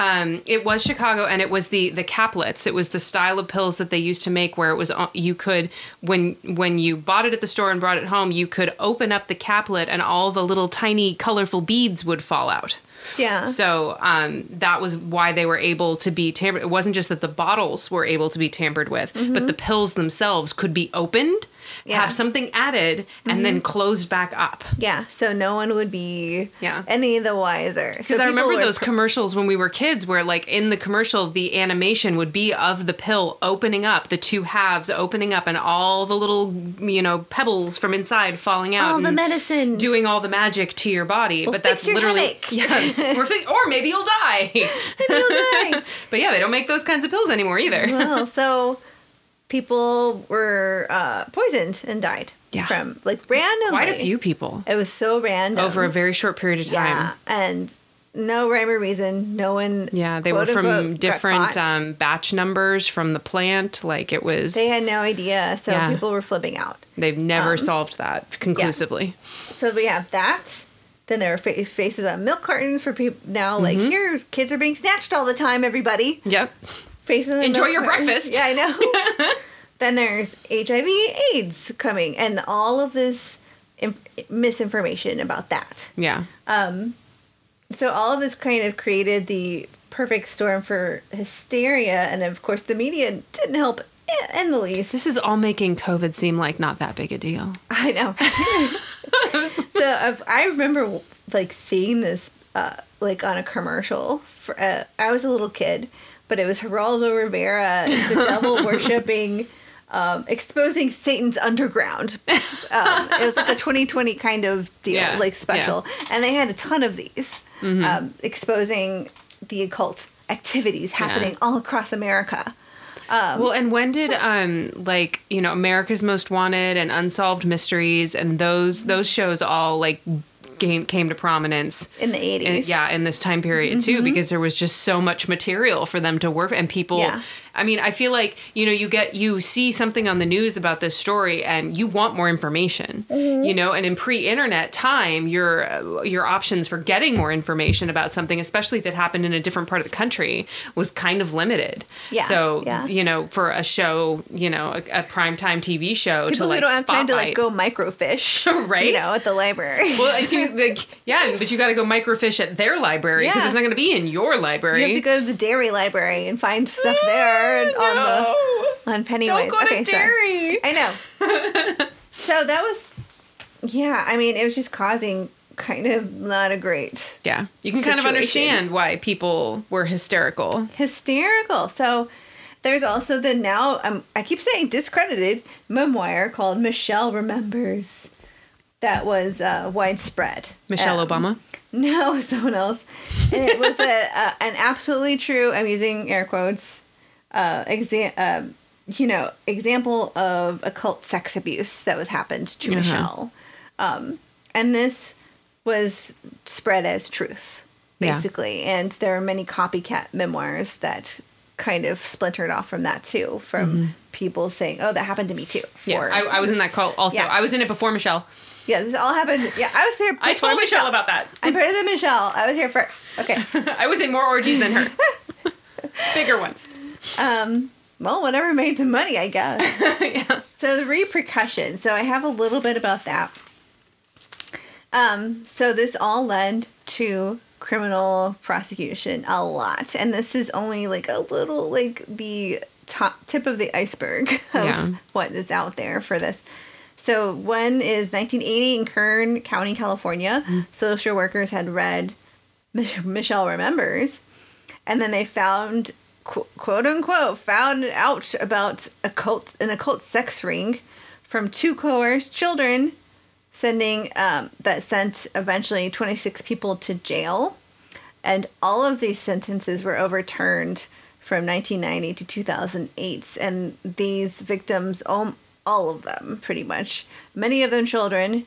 Um, it was Chicago, and it was the the caplets. It was the style of pills that they used to make, where it was uh, you could when when you bought it at the store and brought it home, you could open up the caplet, and all the little tiny colorful beads would fall out. Yeah. So um, that was why they were able to be tampered. It wasn't just that the bottles were able to be tampered with, but the pills themselves could be opened, Mm-hmm. Yeah. Mm-hmm. have something added, and then closed back up. Yeah, so no one would be Yeah. any the wiser. Because I remember those commercials when we were kids, where like in the commercial, the animation would be of the pill opening up, the two halves opening up, and all the little you know pebbles from inside falling out. all the medicine. Doing all the magic to your body, Will but that's literally headache. yeah, or, maybe you'll die. You'll die. but yeah, they don't make those kinds of pills anymore either. well, so people were uh, poisoned and died. Yeah. From like randomly. Quite a few people It was so random. over a very short period of time. yeah, and no rhyme or reason. No one. Yeah, they were from unquote, different um, batch numbers from the plant. Like it was, They had no idea, so Yeah. people were flipping out. they've never um, solved that conclusively. So we have that. Then there are fa- faces on milk cartons for people now. Like Mm-hmm. here, kids are being snatched all the time. Everybody Yep. Faces. Enjoy your breakfast. Yeah, I know. then there's HIV, AIDS coming, and all of this im- misinformation about that. Yeah. Um, So all of this kind of created the perfect storm for hysteria, and of course the media didn't help in the least. This is all making COVID seem like not that big a deal. I know. so if, I remember like seeing this uh, like on a commercial. For, uh, I was a little kid, but it was Geraldo Rivera, the devil worshipping, um, exposing Satan's underground. Um, it was like a 2020 kind of deal, Yeah, like special, and they had a ton of these um, exposing the occult activities happening all across America. well, and when did um like you know America's Most Wanted and Unsolved Mysteries and those those shows all like came came to prominence? In the 80s. in- yeah, in this time period too, mm-hmm. because there was just so much material for them to work, and people. Yeah. I mean, I feel like you know, you get you see something on the news about this story, and you want more information. Mm-hmm. You know, and in pre-internet time, your your options for getting more information about something, especially if it happened in a different part of the country, was kind of limited. Yeah, So yeah. you know, for a show, you know, a, a primetime TV show People to like who don't have time to like go microfiche, Right? You know, at the library. Well, I do like yeah, but you got to go microfiche at their library because Yeah. it's not going to be in your library. You have to go to the dairy library and find stuff there and on the on Pennywise. Don't go to Okay, sorry. dairy. I know. so that was, yeah. I mean, it was just causing kind of not a great Yeah, you can kind of understand why people were hysterical. hysterical. So there's also the now um, I keep saying discredited memoir called Michelle Remembers. That was uh, widespread. Michelle Um, Obama. No, someone else. And it was a, a an absolutely true. I'm using air quotes. Uh, exam, um, you know, example of occult sex abuse that was happened to Uh-huh. Michelle, um, and this was spread as truth, Yeah. basically. And there are many copycat memoirs that kind of splintered off from that too, from Mm-hmm. people saying, "Oh, that happened to me too." Yeah, Or- I, I was in that cult also. Yeah. I was in it before Michelle. yeah, this all happened. Yeah, I was here. I told Michelle about that. I'm better than Michelle. I was here first. Okay. I was in more orgies than her. Bigger ones. Um, well, whatever made the money, I guess. yeah. So the repercussions. So I have a little bit about that. Um, so this all led to criminal prosecution a lot, and this is only like a little like the top tip of the iceberg of Yeah. what is out there for this. So one is 1980 in Kern County, California. Social workers had read Mich- Michelle Remembers, and then they found quote unquote found out about a cult an occult sex ring from two coerced children sending um, that sent eventually 26 people to jail. And all of these sentences were overturned from 1990 to 2008 and these victims all, all of them pretty much many of them children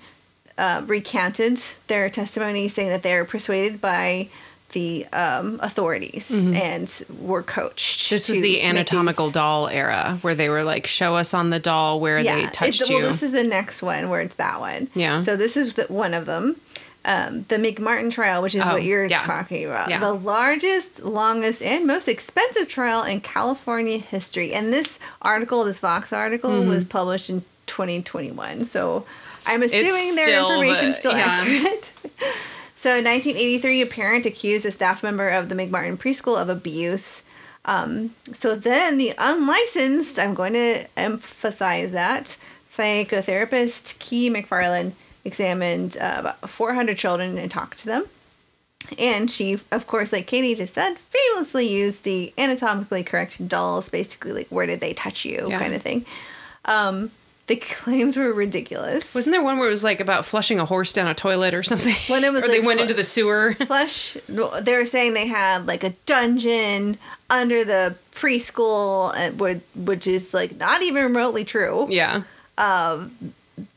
uh, recanted their testimony saying that they were persuaded by the um, authorities and were coached Mm-hmm. This was the anatomical these- doll era where they were like, show us on the doll where they touched it's, you. Well, this is the next one where it's that one. Yeah. So this is the, one of them. Um, the McMartin trial, which is Oh, what you're yeah. talking about. Yeah. The largest, longest, and most expensive trial in California history. And this article, this Vox article, Mm-hmm. was published in 2021. So I'm assuming their information the- is still yeah. accurate. So in 1983, a parent accused a staff member of the McMartin preschool of abuse. Um, so then the unlicensed, I'm going to emphasize that, psychotherapist Kee MacFarlane examined uh, about 400 children and talked to them. And she, of course, like Katie just said, famously used the anatomically correct dolls, basically like where did they touch you Yeah. kind of thing. Um, the claims were ridiculous. Wasn't there one where it was like about flushing a horse down a toilet or something? When it was, or they went fl- into the sewer. Flush. they were saying they had like a dungeon under the preschool would- which is like not even remotely true yeah. Um,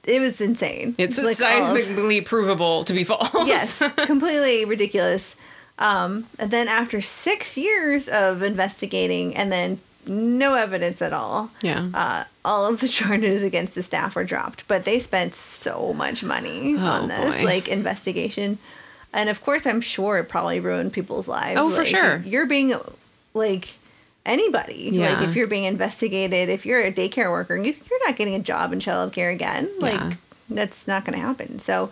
it was insane It's like all of- seismically provable to be false. yes completely ridiculous um, and then after six years of investigating and then no evidence at all Yeah. uh, all of the charges against the staff were dropped but they spent so much money on this boy. like investigation and of course i'm sure it probably ruined people's lives Oh, for sure. you're being like anybody Yeah. like if you're being investigated if you're a daycare worker you, you're not getting a job in childcare again like Yeah. that's not going to happen so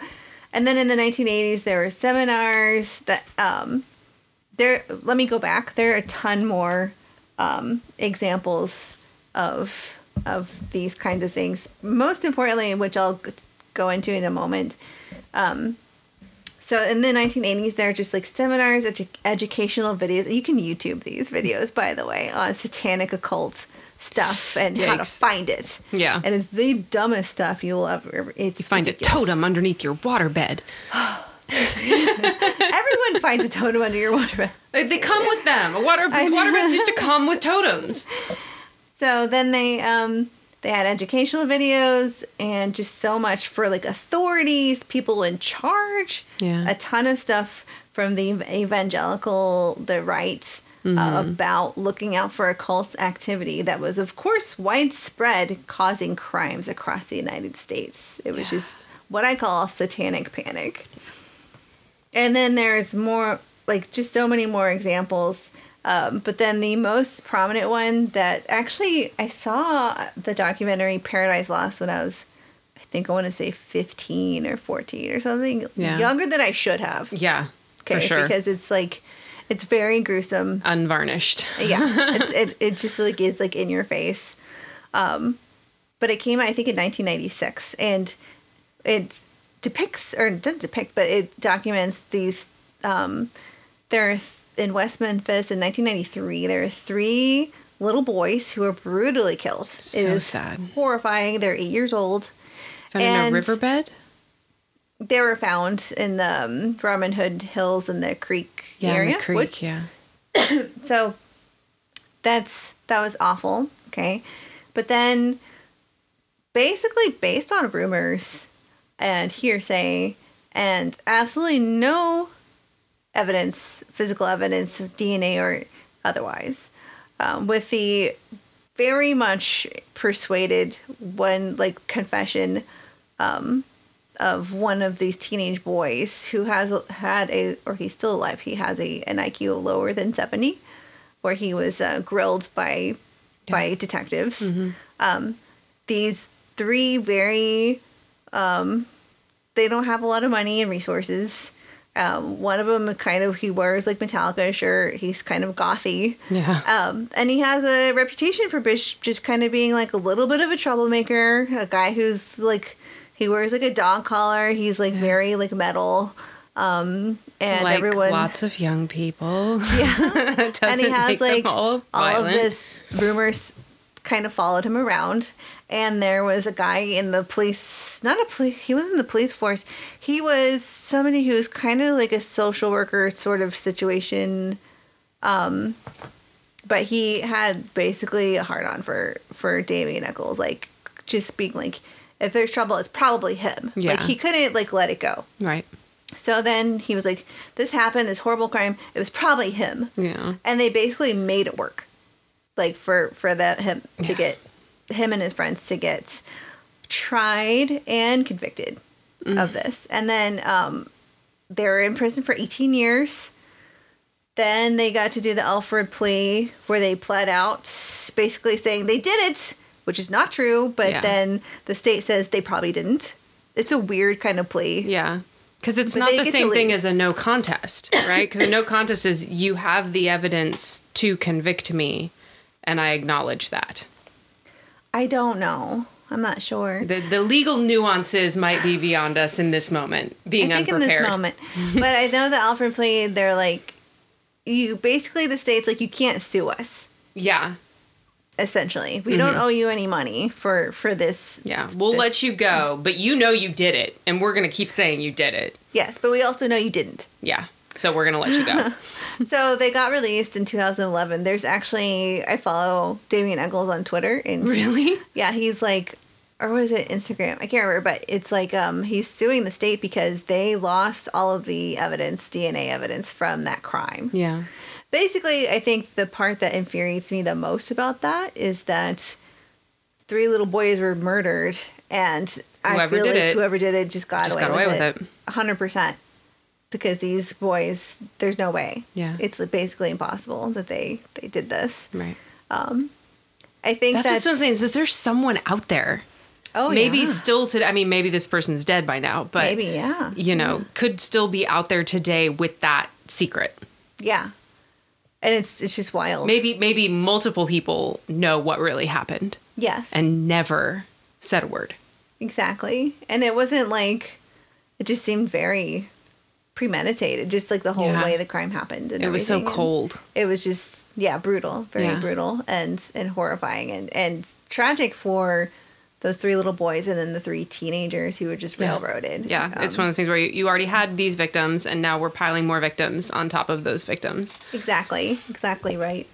and then in the 1980s there were seminars that um there let me go back there are a ton more um, examples of of these kinds of things. Most importantly, which I'll go into in a moment. Um, so in the 1980s, there are just like seminars, edu- educational videos. You can YouTube these videos, by the way, on satanic occult stuff and how to find it. Yeah. and it's the dumbest stuff you'll ever. It's You find ridiculous. a totem underneath your waterbed. Everyone finds a totem under your water. They, they come with them. A water I know. waterbeds used to come with totems. So then they um they had educational videos and just so much for like authorities, people in charge. Yeah. A ton of stuff from the evangelical, the right. Uh, about looking out for occult activity that was, of course, widespread, causing crimes across the United States. It was Yeah. just what I call satanic panic. And then there's more, like just so many more examples. Um, but then the most prominent one that actually I saw the documentary Paradise Lost when I was, I think I want to say 15 or 14 or something. Yeah. Younger than I should have. Yeah, Okay. for sure. Because it's like, it's very gruesome. Unvarnished. Yeah. it's, it, it just like is like in your face. Um, but it came out, I think, in 1996. And it depicts, or doesn't depict, but it documents these. Um, there are th- in West Memphis in 1993. There are three little boys who were brutally killed. So it is sad. horrifying. They're eight years old. Found in a riverbed. They were found in the um, Robin Hood Hills in the creek Yeah, area. the creek. which- yeah. so that's that was awful. Okay, but then basically based on rumors and hearsay and absolutely no evidence, physical evidence, of DNA or otherwise, um, with the very much persuaded one like confession um, of one of these teenage boys who has had a or he's still alive he has a an iq lower than 70 where he was uh, grilled by by detectives. Um, these three very um, they don't have a lot of money and resources um, one of them kind of he wears like Metallica shirt. He's kind of gothy. Yeah. Um, and he has a reputation for just kind of being like a little bit of a troublemaker, a guy who's like he wears like a dog collar. He's like very like metal. Um, and like everyone lots of young people. yeah. And he has like all, all, of this rumors kind of followed him around and there was a guy in the police not a police he was in the police force he was somebody who was kind of like a social worker sort of situation um but he had basically a hard on for for Damien Echols, like just being like if there's trouble it's probably him Yeah. like he couldn't like let it go Right. so then he was like this happened this horrible crime it was probably him Yeah. and they basically made it work like for for the him to Yeah. get him and his friends to get tried and convicted Mm. of this and then um they were in prison for 18 years then they got to do the alford plea where they pled out basically saying they did it which is not true but Yeah. then the state says they probably didn't it's a weird kind of plea Yeah. Because it's But not the same thing as a no contest, right? Because a no contest is you have the evidence to convict me, and I acknowledge that. i don't know i'm not sure The, the legal nuances might be beyond us in this moment, being I think unprepared. in this moment. but I know that Alford plea, they're like, you basically the state's like you can't sue us. Yeah. Essentially, we don't owe you any money for for this. Mm-hmm. Yeah. We'll this- let you go, but you know you did it, and we're going to keep saying you did it. Yes, but we also know you didn't. Yeah. So we're going to let you go. so they got released in 2011. There's actually I follow Damien Echols on Twitter, and really? yeah, he's like, or was it Instagram? I can't remember, but it's like um he's suing the state because they lost all of the evidence, DNA evidence from that crime. Yeah. basically i think the part that infuriates me the most about that is that three little boys were murdered and i feel did like it whoever did it just got just away, got away with, with it, it. 100% because these boys there's no way Yeah. it's basically impossible that they they did this Right. Um, i think That's, that's, what I'm saying. Is, is there someone out there? oh maybe yeah. still today. I mean, maybe this person's dead by now, but maybe yeah you know, could still be out there today with that secret. yeah and it's it's just wild Maybe maybe multiple people know what really happened yes and never said a word. Exactly. And it wasn't like it just seemed very premeditated, just like the whole Yeah. way the crime happened and It was so. And cold. It was just yeah, brutal, very Yeah. brutal and and horrifying and and tragic for the three little boys and then the three teenagers who were just Yeah. railroaded. Yeah, it's Um, one of those things where you, you already had these victims, and now we're piling more victims on top of those victims. Exactly. Exactly right.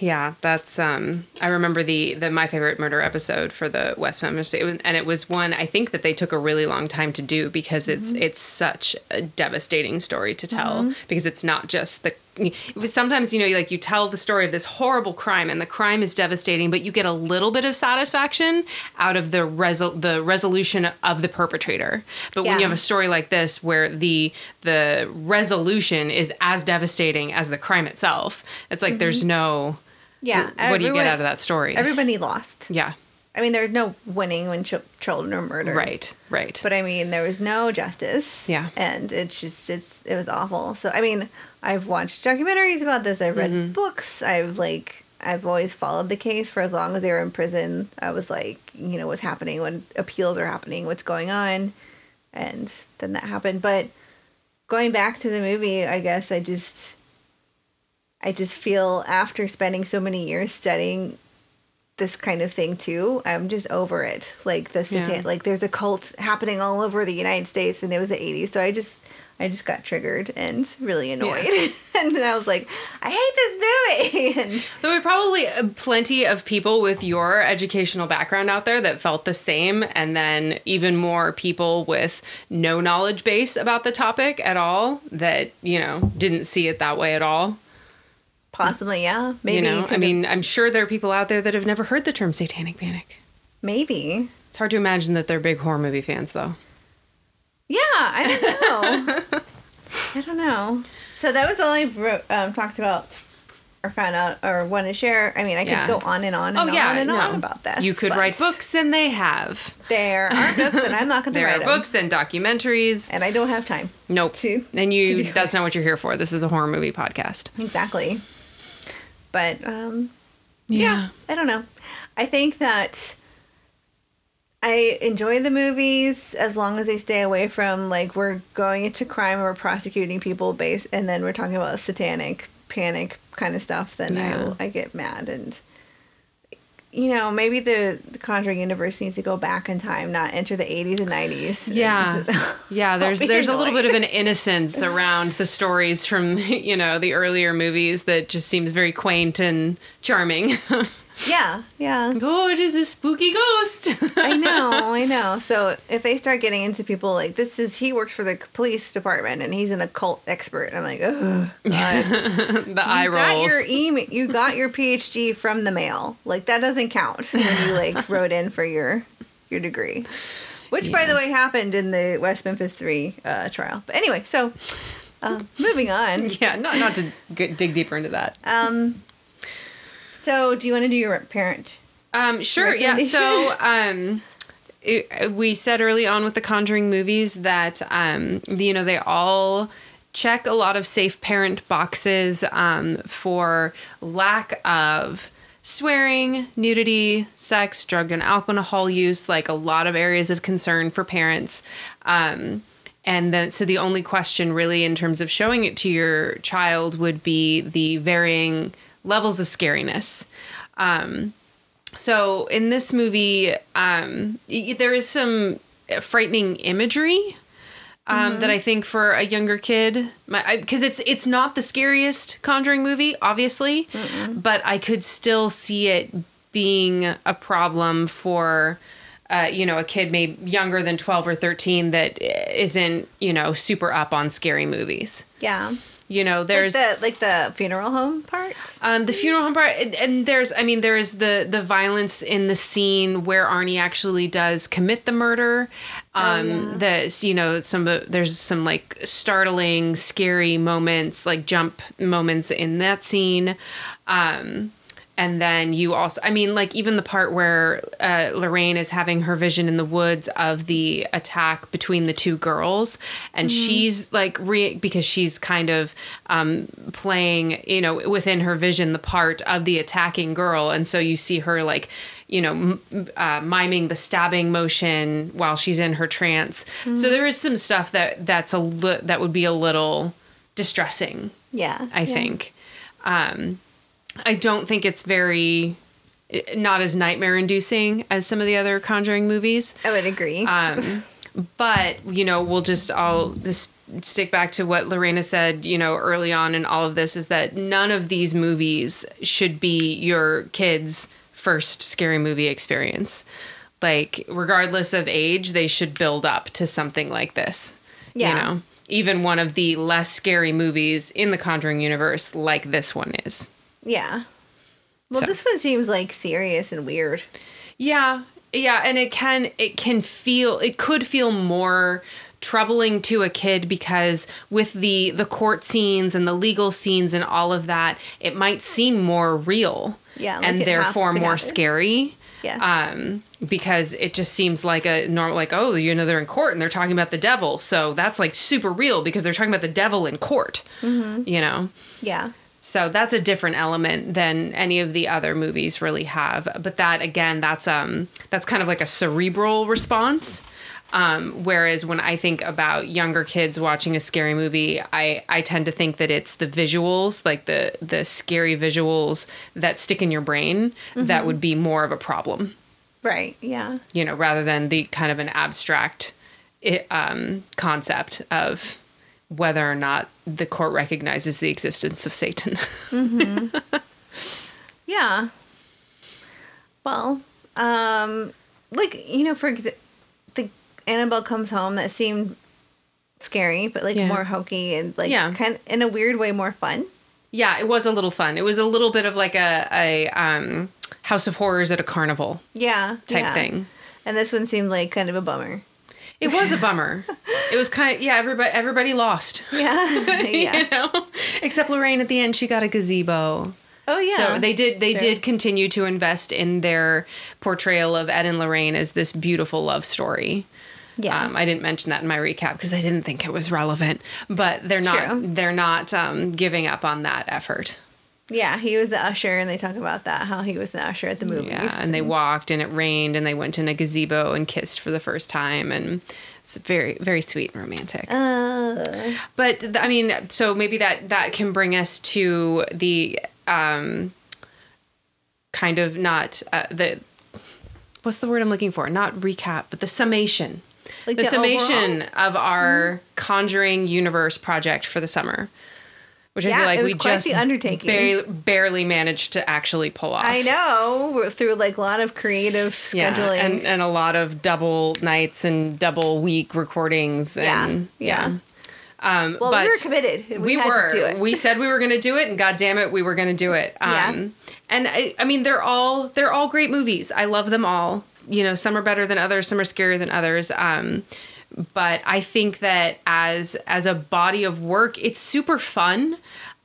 Yeah, that's um I remember the the my favorite murder episode for the West Memphis it was, and it was one I think that they took a really long time to do because it's it's such a devastating story to tell because it's not just the sometimes you know like you tell the story of this horrible crime and the crime is devastating but you get a little bit of satisfaction out of the resol- the resolution of the perpetrator but when you have a story like this where the the resolution is as devastating as the crime itself it's like there's mm-hmm. no Yeah. what do you get out of that story? Everybody lost. yeah, I mean, there's no winning when ch- children are murdered. right, right. But I mean, there was no justice. Yeah. And it's just it's it was awful. So I mean, I've watched documentaries about this. I've read Mm-hmm. books. I've like I've always followed the case for as long as they were in prison. I was like, you know, what's happening when appeals are happening, what's going on, and then that happened. But going back to the movie, I guess I just I just feel after spending so many years studying this kind of thing too. I'm just over it. Like the satan- Yeah. like there's a cult happening all over the United States and it was the 80s. So I just I just got triggered and really annoyed. and then I was like, I hate this movie. and There were probably uh, plenty of people with your educational background out there that felt the same, and then even more people with no knowledge base about the topic at all that, you know, didn't see it that way at all. Possibly, yeah. Maybe. you know, I mean, I'm sure there are people out there that have never heard the term satanic panic. maybe. It's hard to imagine that they're big horror movie fans, though. Yeah, I don't know. I don't know. So that was all I wrote, um, talked about or found out or want to share. I mean, I could Yeah. go on and on and Oh on yeah, and no. on about this. You could write books, and they have. There are books, and I'm not going to write There are them. books and documentaries. and I don't have time. Nope. to- and to you do that's not what you're here for. This is a horror movie podcast. Exactly. But um, yeah, I don't know. I think that I enjoy the movies as long as they stay away from like we're going into crime or prosecuting people based, and then we're talking about satanic panic kind of stuff. Then Yeah. I I get mad and. You know, maybe the, the Conjuring universe needs to go back in time, not enter the 80s and 90s. Yeah. Yeah, there's there's a little bit of an innocence around the stories from, you know, the earlier movies that just seems very quaint and charming. yeah, yeah. oh, it is a spooky ghost. I know, I know. So if they start getting into people like this is he works for the police department and he's an occult expert, I'm like, oh, God. the eye you got rolls. your email, you got your PhD from the mail. Like that doesn't count when you like wrote in for your your degree, which by the way happened in the West Memphis Three uh, trial. But anyway, so um, moving on. yeah, not not to dig deeper into that. Um, so do you want to do your parent? Um, sure. Yeah. So, um, it, we said early on with the Conjuring movies that um, you know they all check a lot of safe parent boxes um, for lack of swearing, nudity, sex, drug and alcohol use, like a lot of areas of concern for parents. Um, and then, so the only question really in terms of showing it to your child would be the varying levels of scariness. Um, so in this movie, um, y- there is some frightening imagery um, that I think for a younger kid, because it's it's not the scariest Conjuring movie, obviously, but I could still see it being a problem for. Uh, you know, a kid maybe younger than 12 or 13 that isn't, you know, super up on scary movies. Yeah, You know, there's like the like the funeral home part. um, the funeral home part, and, and there's, I mean, there is the the violence in the scene where Arnie actually does commit the murder. Um, There's, you know, some of- there's some like startling, scary moments, like jump moments in that scene. Um, and then you also, I mean, like even the part where uh, Lorraine is having her vision in the woods of the attack between the two girls, and she's like, re- because she's kind of um, playing, you know, within her vision the part of the attacking girl, and so you see her like, you know, m- uh, miming the stabbing motion while she's in her trance. So there is some stuff that that's a li- that would be a little distressing Yeah, I think. Um, I don't think it's very not as nightmare inducing as some of the other Conjuring movies. I would agree. Um, but you know, we'll just I'll just stick back to what Lorena said. You know, early on in all of this is that none of these movies should be your kids' first scary movie experience. Like, regardless of age, they should build up to something like this. Yeah. You know, even one of the less scary movies in the Conjuring universe, like this one is. Yeah. Well, so- this one seems like serious and weird. Yeah, yeah, and it can it can feel it could feel more troubling to a kid because with the the court scenes and the legal scenes and all of that, it might seem more real. Yeah, like and therefore more happen. scary. Yes. Um, because it just seems like a normal, like, oh, you know, they're in court and they're talking about the devil. So that's like super real because they're talking about the devil in court, Mm-hmm. you know? yeah. So that's a different element than any of the other movies really have. But that again, that's um that's kind of like a cerebral response. Um, whereas when I think about younger kids watching a scary movie, I, I tend to think that it's the visuals, like the the scary visuals that stick in your brain, that would be more of a problem, Right. Yeah. you know, rather than the kind of an abstract um, concept of whether or not the court recognizes the existence of Satan. Yeah. Well, um, like you know, for exa- the Annabelle comes home that seemed scary, but like Yeah. more hokey and like Yeah. kind in a weird way more fun. Yeah, it was a little fun. It was a little bit of like a, a um, House of Horrors at a carnival Yeah. type yeah. thing. And this one seemed like kind of a bummer. It was a bummer. it was kind of yeah. Everybody everybody lost. Yeah. yeah. You know, except Lorraine at the end. She got a gazebo. Oh yeah. So they did they Sure. did continue to invest in their portrayal of Ed and Lorraine as this beautiful love story. Yeah. Um, I didn't mention that in my recap because I didn't think it was relevant. But they're not True. they're not um, giving up on that effort. Yeah. He was the usher, and they talk about that how he was the usher at the movies. Yeah, and they walked and it rained and they went in a gazebo and kissed for the first time and it's very very sweet and romantic. Uh, But th- I mean, so maybe that that can bring us to the um, kind of not uh, the what's the word I'm looking for? Not recap, but the summation. Like the, the summation overall? Mm-hmm. of our Conjuring universe project for the summer, which I Yeah, feel like it was we just the undertaking. barely, barely managed to actually pull off. I know through like a lot of creative Yeah, scheduling. and and a lot of double nights and double week recordings. Yeah, And, yeah. yeah. Um, well, but we were committed. We, we had were. to do it. We said we were going to do it, and God damn it, we were going to do it. Um, Yeah. And I, I mean, they're all they're all great movies. I love them all. You know, some are better than others. Some are scarier than others. Um, but I think that as as a body of work, it's super fun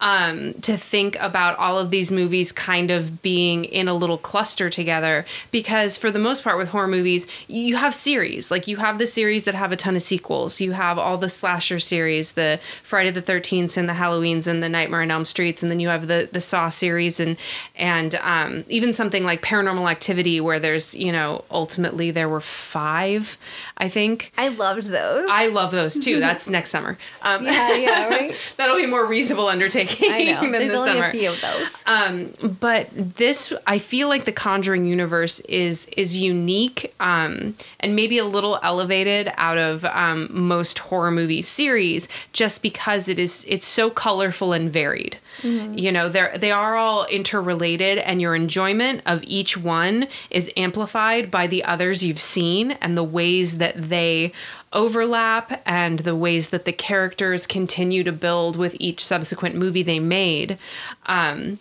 um, to think about all of these movies kind of being in a little cluster together. Because for the most part, with horror movies, you have series. Like you have the series that have a ton of sequels. You have all the slasher series, the Friday the Thirteenth and the Halloweens and the Nightmare on Elm Streets, and then you have the the Saw series and and um, even something like Paranormal Activity, where there's you know ultimately there were five, I think. I loved those. I love those too. That's next summer. Um, yeah, yeah, right. that'll be a more reasonable undertaking I know. than There's the only summer. a few of those. Um, but this, I feel like the Conjuring universe is is unique um, and maybe a little elevated out of um, most horror movie series, just because it is it's so colorful and varied. You know, they're they are all interrelated, and your enjoyment of each one is amplified by the others you've seen and the ways that they overlap and the ways that the characters continue to build with each subsequent movie they made. Um,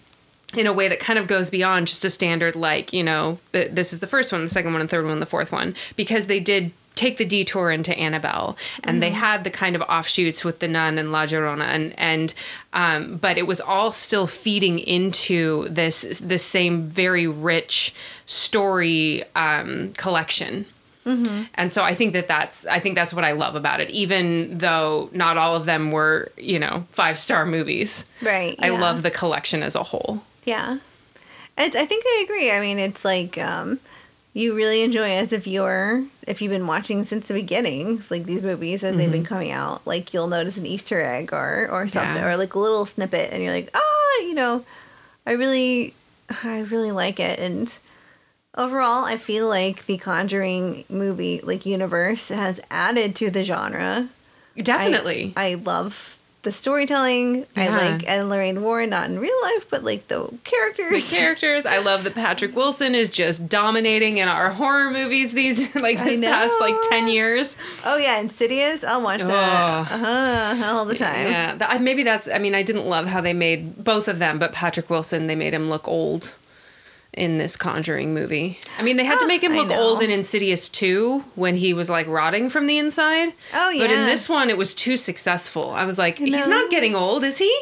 in a way that kind of goes beyond just a standard like you know th- this is the first one the second one the third one the fourth one because they did take the detour into Annabelle and they had the kind of offshoots with the nun and La Llorona and and um, but it was all still feeding into this this same very rich story um, collection Mm-hmm. and so I think that that's I think that's what I love about it even though not all of them were you know five star movies Right. I love the collection as a whole Yeah. And I think I agree. I mean, it's like um, you really enjoy as a viewer if you've been watching since the beginning, like these movies as they've been mm-hmm. coming out. Like you'll notice an Easter egg or or something, Yeah. or like a little snippet, and you're like, oh, you know, I really, I really like it. And overall, I feel like the Conjuring movie like universe has added to the genre. Definitely I, love the storytelling. I like and Lorraine Warren, not in real life, but like the characters. the characters. i love that patrick wilson is just dominating in our horror movies these like this past like 10 years Oh yeah, Insidious. I'll watch that Oh. uh-huh, all the time. yeah maybe that's i mean i didn't love how they made both of them but patrick wilson they made him look old in this conjuring movie i mean they had to Oh, make him look old in insidious 2 when he was like rotting from the inside Oh yeah. but in this one it was too successful i was like he's not getting old is he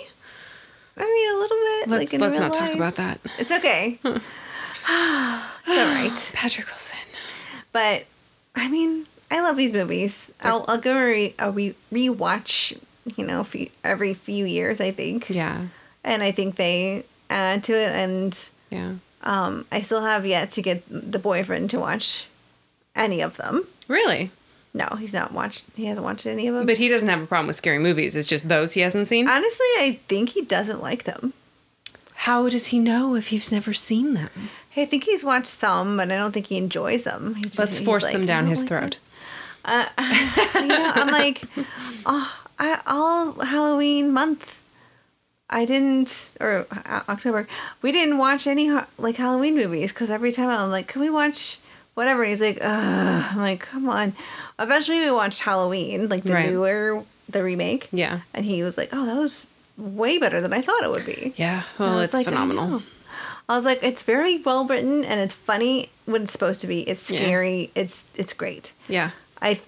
I mean, a little bit. let's like let's not talk about that It's okay. it's all right. patrick wilson But I mean, I love these movies. I'll I'll go re I'll re rewatch. You know, few, every few years, I think, yeah and I think they add to it. And yeah um, I still have yet to get the boyfriend to watch any of them. really No, he's not watched. He hasn't watched any of them. But he doesn't have a problem with scary movies. It's just those he hasn't seen. Honestly, I think he doesn't like them. How does he know if he's never seen them? I think he's watched some, but I don't think he enjoys them. He's just- Let's force like, them down his like throat. them." You know, I'm like, oh, I, all Halloween month, I didn't, or uh, October, we didn't watch any like Halloween movies because every time I'm like, can we watch whatever? And he's like, Ugh. I'm like, come on. Eventually, we watched Halloween, like the Right. newer, the remake. Yeah. And he was like, "Oh, that was way better than I thought it would be. Yeah. Well, it's like, phenomenal. know. I was like, it's very well written and it's funny when it's supposed to be. It's Yeah. scary. It's it's great. Yeah. I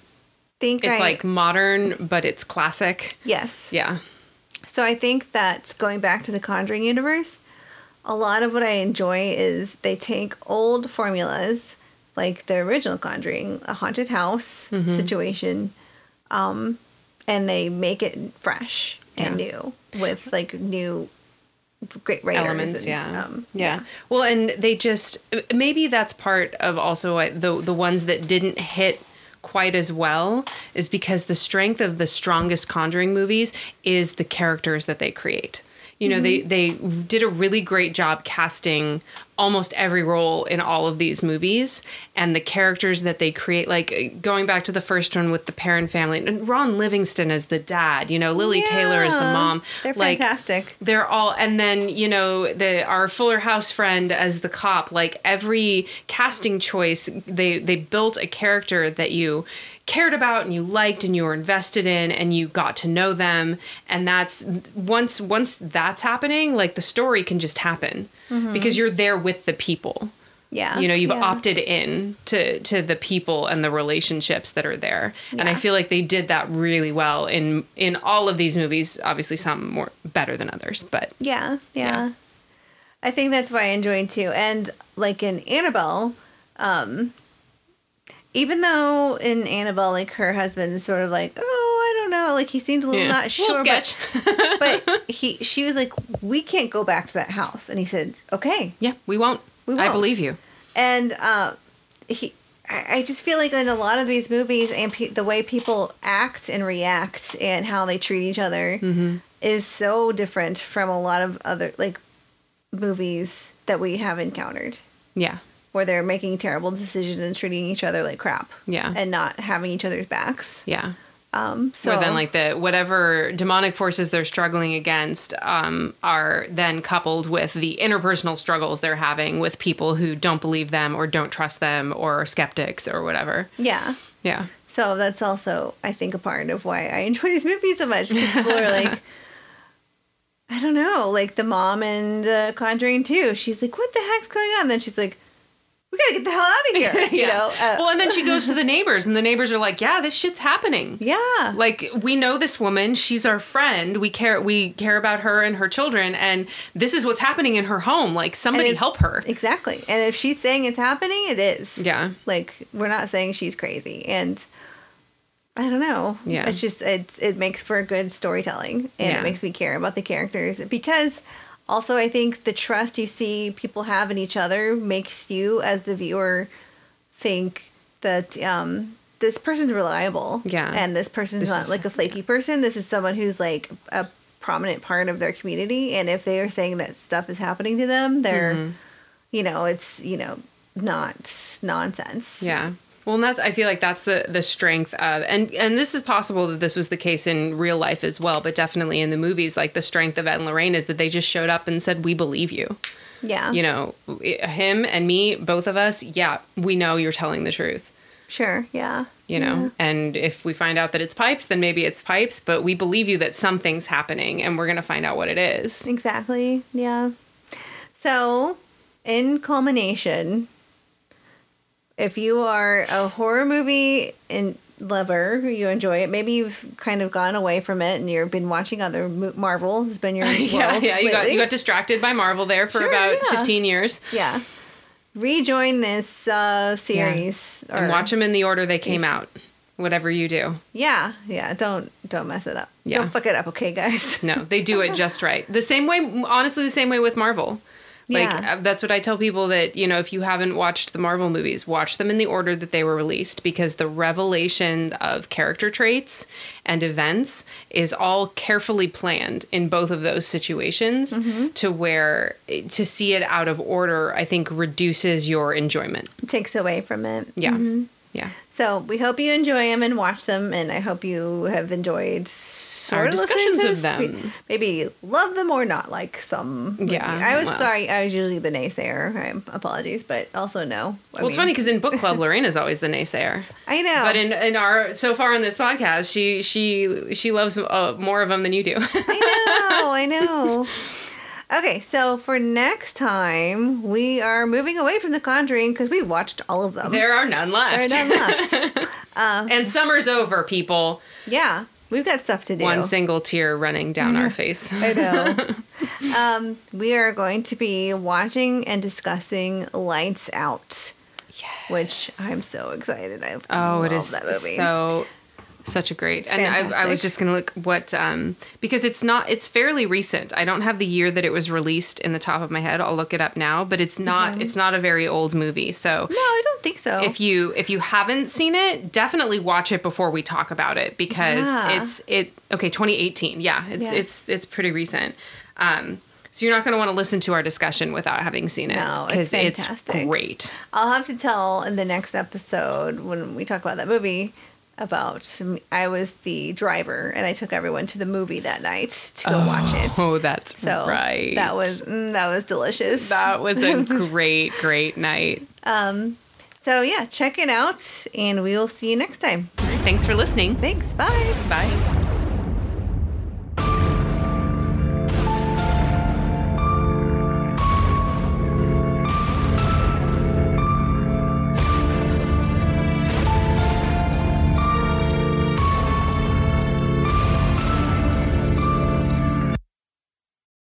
think It's I, like modern, but it's classic. yes. Yeah. So I think that going back to the Conjuring universe, a lot of what I enjoy is they take old formulas like the original Conjuring, a haunted house Mm-hmm. situation, um, and they make it fresh and new with like new great writers elements and, yeah. um, yeah. well and they just maybe that's part of also the the ones that didn't hit quite as well is because the strength of the strongest conjuring movies is the characters that they create you know they mm-hmm. they did a really great job casting almost every role in all of these movies and the characters that they create like going back to the first one with the Perron family and Ron Livingston as the dad you know Lili Taylor as the mom They're like, fantastic. they're all and then you know the our fuller house friend as the cop like every casting choice they they built a character that you cared about and you liked and you were invested in and you got to know them and that's once once that's happening like the story can just happen because you're there with the people Yeah. you know you've yeah. opted in to to the people and the relationships that are there and i feel like they did that really well in in all of these movies obviously some more better than others but Yeah, yeah. Yeah. I think that's why I enjoyed too. And like in Annabelle, um, even though in Annabelle, like her husband is sort of like, oh, I don't know, like he seemed a little Yeah. not sure, but, sketch. but he, she was like, we can't go back to that house, and he said, okay, yeah we won't We won't. I believe you and uh, he. I I just feel like in a lot of these movies and pe- the way people act and react and how they treat each other Mm-hmm. is so different from a lot of other like movies that we have encountered yeah where they're making terrible decisions and treating each other like crap. Yeah. and not having each other's backs. Yeah. Um so then like the whatever demonic forces they're struggling against um, are then coupled with the interpersonal struggles they're having with people who don't believe them or don't trust them or are skeptics or whatever. Yeah. Yeah. So that's also i think a part of why i enjoy these movies so much. people are like i don't know like the mom and uh, conjuring 2 she's like what the heck's going on? Then she's like we gotta get the hell out of here you Yeah. know uh, well, and then she goes to the neighbors, and the neighbors are like, "Yeah, this shit's happening. yeah Like we know this woman. She's our friend. We care. We care about her and her children, and this is what's happening in her home. Like somebody if- help her." exactly and if she's saying it's happening it is Yeah, like we're not saying she's crazy and i don't know Yeah. it's just it's it makes for good storytelling and Yeah. it makes me care about the characters because also i think the trust you see people have in each other makes you as the viewer think that um this person's reliable Yeah. and this person's This not is- like a flaky person this is someone who's like a prominent part of their community and if they are saying that stuff is happening to them they're Mm-hmm. you know it's you know not nonsense yeah. Well, and that's I feel like that's the the strength of and and this is possible that this was the case in real life as well, but definitely in the movies, like the strength of Ed and Lorraine is that they just showed up and said, "We believe you." yeah You know, him and me, both of us. Yeah, we know you're telling the truth. sure yeah you know and if we find out that it's pipes then maybe it's pipes but we believe you that something's happening and we're going to find out what it is exactly yeah so in culmination if you are a horror movie and lover you enjoy it maybe you've kind of gone away from it and you've been watching other marvel. Has been your yeah world yeah you got you got distracted by marvel there for Sure, about yeah. 15 years. Yeah. Rejoin this uh series and or- watch them in the order they came These- out whatever you do. Yeah yeah don't don't mess it up. Yeah. don't fuck it up okay guys? No they do it just right. The same way honestly the same way with marvel like Yeah. uh, that's what i tell people that you know if you haven't watched the marvel movies watch them in the order that they were released because the revelation of character traits and events is all carefully planned in both of those situations Mm-hmm. to where to see it out of order i think reduces your enjoyment takes away from it yeah Mm-hmm. Yeah. So we hope you enjoy them and watch them, and I hope you have enjoyed Our discussions to of them. Maybe love them or not like some. maybe. Yeah, I was well. sorry. I was usually the naysayer. I apologies, but also no. I Well, it's funny because in book club, Lorena's always the naysayer. I know. But in, in our so far in this podcast, she she she loves uh, more of them than you do. I know, I know. Okay, so for next time, we are moving away from The Conjuring because we watched all of them. there are none left. There are none left. and summer's over, people. yeah, we've got stuff to do. One single tear running down our face. I know. um, we are going to be watching and discussing Lights Out, Yes. which I'm so excited. I Oh, it is that movie. so such a great. and I, I was just gonna look what um because it's not it's fairly recent. I don't have the year that it was released in the top of my head. I'll look it up now, but it's not Mm-hmm. it's not a very old movie. So no, I don't think so. if you if you haven't seen it, definitely watch it before we talk about it because Yeah. it's it okay 2018. Yeah, it's Yeah. it's it's pretty recent. Um, so you're not going to want to listen to our discussion without having seen it No, it's it's fantastic. great. I'll have to tell in the next episode when we talk about that movie about I was the driver and I took everyone to the movie that night to go watch it. Oh, that's So right. that was mm, that was delicious. that was a great great night. Um so yeah, check it out, and we will see you next time. Thanks for listening. Thanks. Bye. Bye.